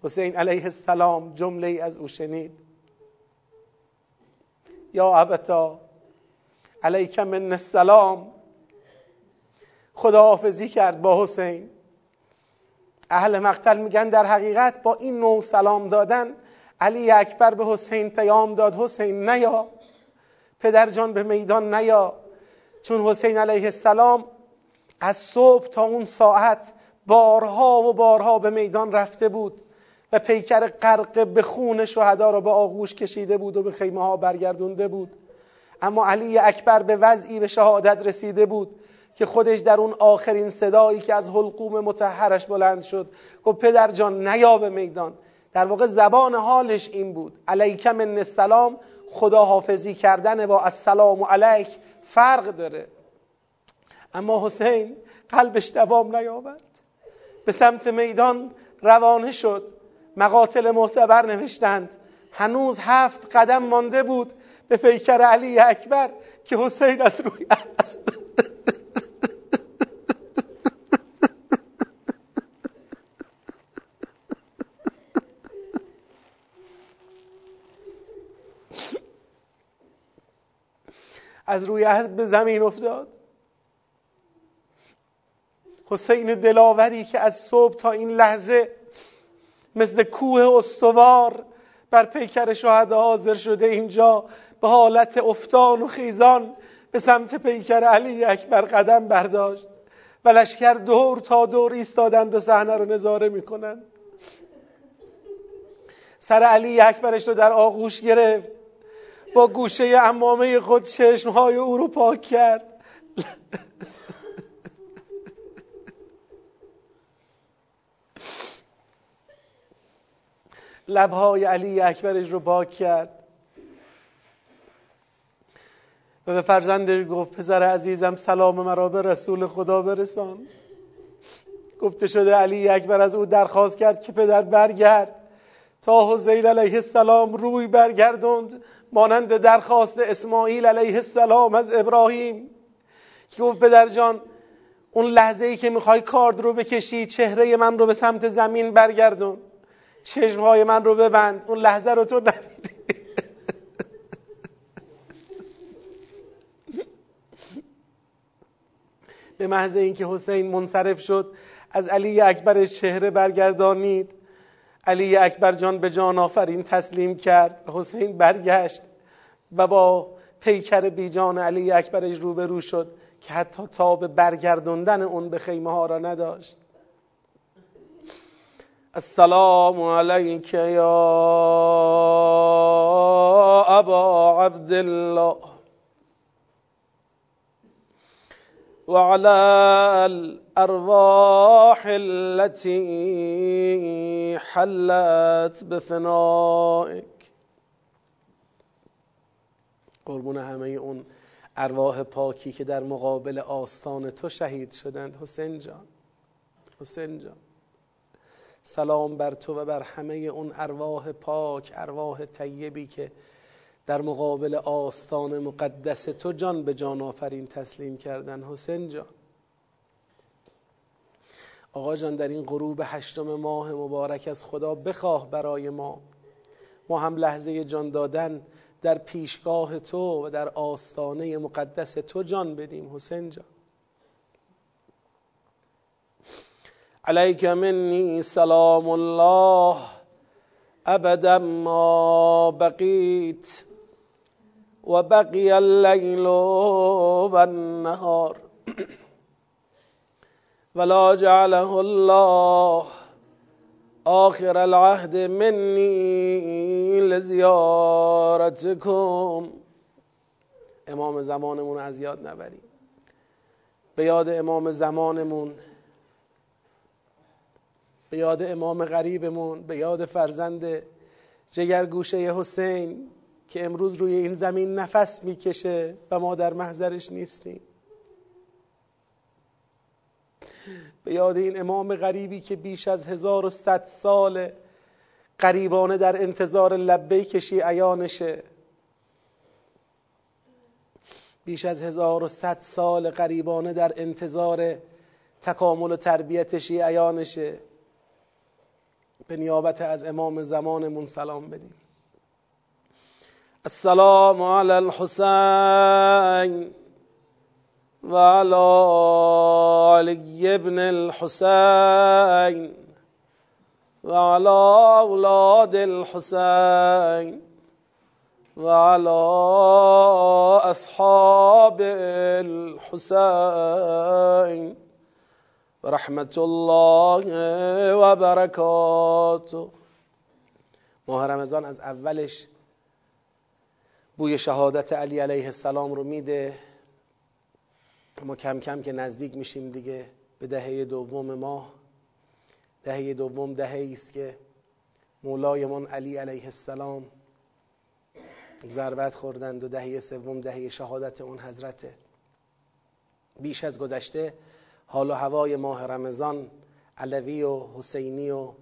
حسین علیه السلام جمله از او شنید. یا ابتا علیک من السلام. خداحافظی کرد با حسین. اهل مقتل میگن در حقیقت با این نوع سلام دادن علی اکبر به حسین پیام داد. حسین نیا پدر جان به میدان نیا چون حسین علیه السلام از صبح تا اون ساعت بارها و بارها به میدان رفته بود و پیکر غرق به خون شهدا را به آغوش کشیده بود و به خیمه ها برگردونده بود. اما علی اکبر به وضعی به شهادت رسیده بود. که خودش در اون آخرین صدایی که از حلقوم متحرش بلند شد گفت پدر جان نیا به میدان. در واقع زبان حالش این بود. علیکم من السلام خدا حافظی کردن با السلام علیک فرق داره. اما حسین قلبش دوام نیاورد. به سمت میدان روانه شد. مقاتل معتبر نوشتند. هنوز هفت قدم مانده بود به پیکر علی اکبر که حسین از روی اسب از روی اسب به زمین افتاد. حسین دلاوری که از صبح تا این لحظه مثل کوه استوار بر پیکر شهدا حاضر شده اینجا به حالت افتان و خیزان به سمت پیکر علی اکبر قدم برداشت و لشکر دور تا دور ایستادند و صحنه رو نظاره می‌کنند. سر علی اکبرش رو در آغوش گرفت. با گوشه امامه خود چشمهای او رو پاک کرد. لبهای علی اکبرش رو پاک کرد. و به فرزندش گفت پسر عزیزم سلام مرا به رسول خدا برسان. گفته شده علی اکبر از او درخواست کرد که پدر برگرد. تا حسین علیه السلام روی برگردوند مانند درخواست اسماعیل علیه السلام از ابراهیم. که گفت پدر جان اون لحظه ای که می‌خوای کارد رو بکشی چهره من رو به سمت زمین برگردون. چشمهای من رو ببند. اون لحظه رو تو نبینی. به محض اینکه حسین منصرف شد از علی اکبرش چهره برگردانید. علی اکبر جان به جان آفرین تسلیم کرد. حسین برگشت و با پیکر بیجان علی اکبرش روبرو شد که حتی تاب برگردوندن اون به خیمه ها را نداشت. السلام علیک یا ابا عبد الله وعلى الارواح التي حلت بفنائك. قربون همه اون ارواح پاکی که در مقابل آستان تو شهید شدند. حسین جان حسین جان. سلام بر تو و بر همه اون ارواح پاک ارواح طیبی که در مقابل آستان مقدس تو جان به جان آفرین تسلیم کردن. حسین جان. آقا جان در این غروب هشتم ماه مبارک از خدا بخواه برای ما. ما هم لحظه جان دادن در پیشگاه تو و در آستانه مقدس تو جان بدیم حسین جان. علیک منی سلام الله ابدا ما بقیت و بقی اللیل و النهار. ولا جعله الله آخر العهد منی لزیارتکم. امام زمانمون از یاد نبریم. به یاد امام زمانمون به یاد امام غریبمون به یاد فرزند جگرگوشه حسین که امروز روی این زمین نفس می‌کشه و ما در محضرش نیستیم. به یاد این امام غریبی که بیش از هزار و ست سال قریبانه در انتظار لبیک شیعیانشه. بیش از هزار و ست سال قریبانه در انتظار تکامل و تربیت شیعیانشه. به نیابت از امام زمانمون سلام بدیم. السلام علی الحسین. و علی علی ابن الحسین و علی اولاد الحسین و علی اصحاب الحسین و رحمت الله و برکاته ماه رمضان از اولش بوی شهادت علی علیه السلام رو میده. ما کم کم که نزدیک میشیم دیگه به دهه دوم ماه دهه دوم دهه است که مولایمان علی علیه السلام ضربت خوردند و دهه سوم دهه شهادت اون حضرته بیش از گذشته حال و هوای ماه رمضان علوی و حسینی و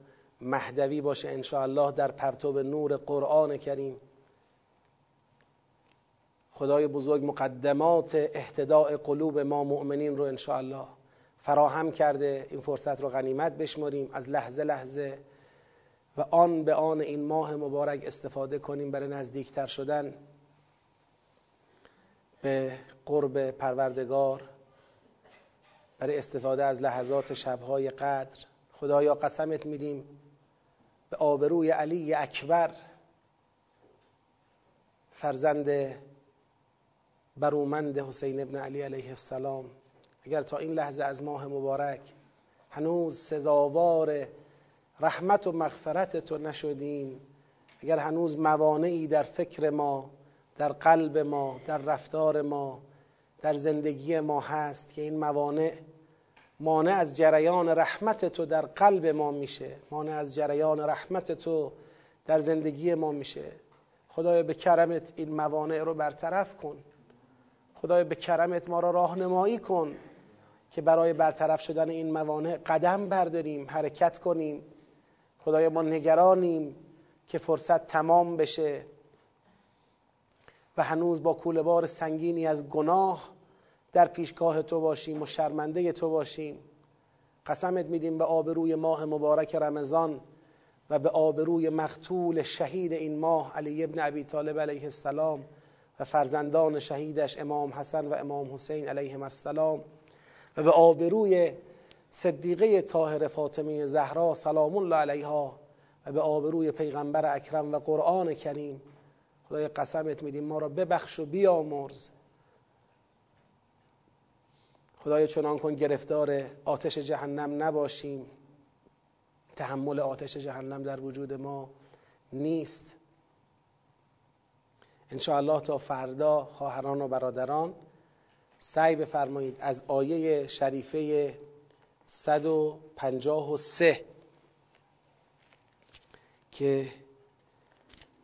مهدوی باشه انشاءالله در پرتوب نور قرآن کریم. خدای بزرگ مقدمات اهتداء قلوب ما مؤمنین رو انشاءالله فراهم کرده. این فرصت رو غنیمت بشماریم از لحظه لحظه و آن به آن این ماه مبارک استفاده کنیم. برای نزدیکتر شدن به قرب پروردگار برای استفاده از لحظات شبهای قدر. خدایا قسمت میدیم به آبروی علی اکبر فرزند برومند حسین ابن علی علیه السلام. اگر تا این لحظه از ماه مبارک هنوز سزاوار رحمت و مغفرت تو نشدیم اگر هنوز موانعی در فکر ما در قلب ما در رفتار ما در زندگی ما هست که این موانع مانع از جریان رحمت تو در قلب ما میشه مانع از جریان رحمت تو در زندگی ما میشه. خدایا به کرمت این موانع رو برطرف کن. خدایا به کرمت ما را راهنمایی کن که برای برطرف شدن این موانع قدم برداریم حرکت کنیم. خدایا ما نگرانیم که فرصت تمام بشه و هنوز با بار سنگینی از گناه در پیشگاه تو باشیم و شرمنده تو باشیم. قسمت میدیم به آبروی ماه مبارک رمضان و به آبروی مقتول شهید این ماه علی ابن ابی طالب علیه السلام. و فرزندان شهیدش امام حسن و امام حسین علیهم السلام و به آبروی صدیقه طاهر فاطمه زهرا سلام الله علیها و به آبروی پیغمبر اکرم و قرآن کریم. خدای قسمت میدیم ما را ببخش و بیامرز. خدای چنان کن گرفتار آتش جهنم نباشیم. تحمل آتش جهنم در وجود ما نیست. الله تا فردا خواهران و برادران سعی بفرمایید از آیه شریفه 153 که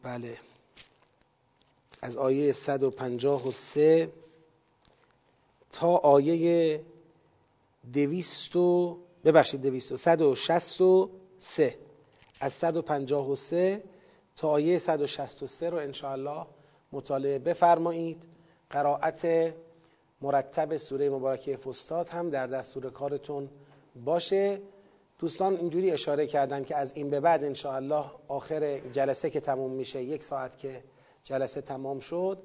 بله از آیه 153 تا آیه دویست و ببخشید دویست و صد و شست و سه. از صد و پنجاه و سه تا آیه صد و شست و سه رو انشاءالله مطالعه بفرمایید. قرائت مرتب سوره مبارکه فستاد هم در دستور کارتون باشه. دوستان اینجوری اشاره کردن که از این به بعد انشاءالله آخر جلسه که تموم میشه یک ساعت که جلسه تمام شد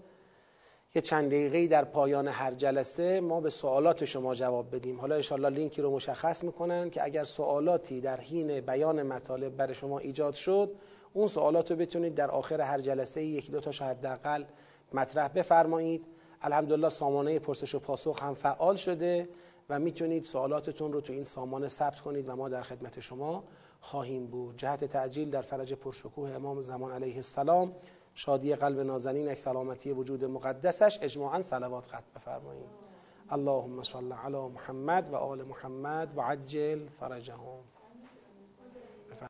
یه چند دقیقه در پایان هر جلسه ما به سوالات شما جواب بدیم. حالا انشاءالله لینکی رو مشخص می‌کنن که اگر سوالاتی در حین بیان مطالب برای شما ایجاد شد اون سوالات رو بتونید در آخر هر جلسه یکی دو تا شاید حداقل مطرح بفرمایید. الحمدلله سامانه پرسش و پاسخ هم فعال شده و می‌تونید سوالاتتون رو تو این سامانه ثبت کنید و ما در خدمت شما خواهیم بود. جهت تعجیل در فرج پرشکوه امام زمان علیه السلام شادی قلب نازنین یک سلامتی وجود مقدسش اجماعا صلوات قد بفرمایید. اللهم صل علی محمد و آل محمد و عجل فرجهم.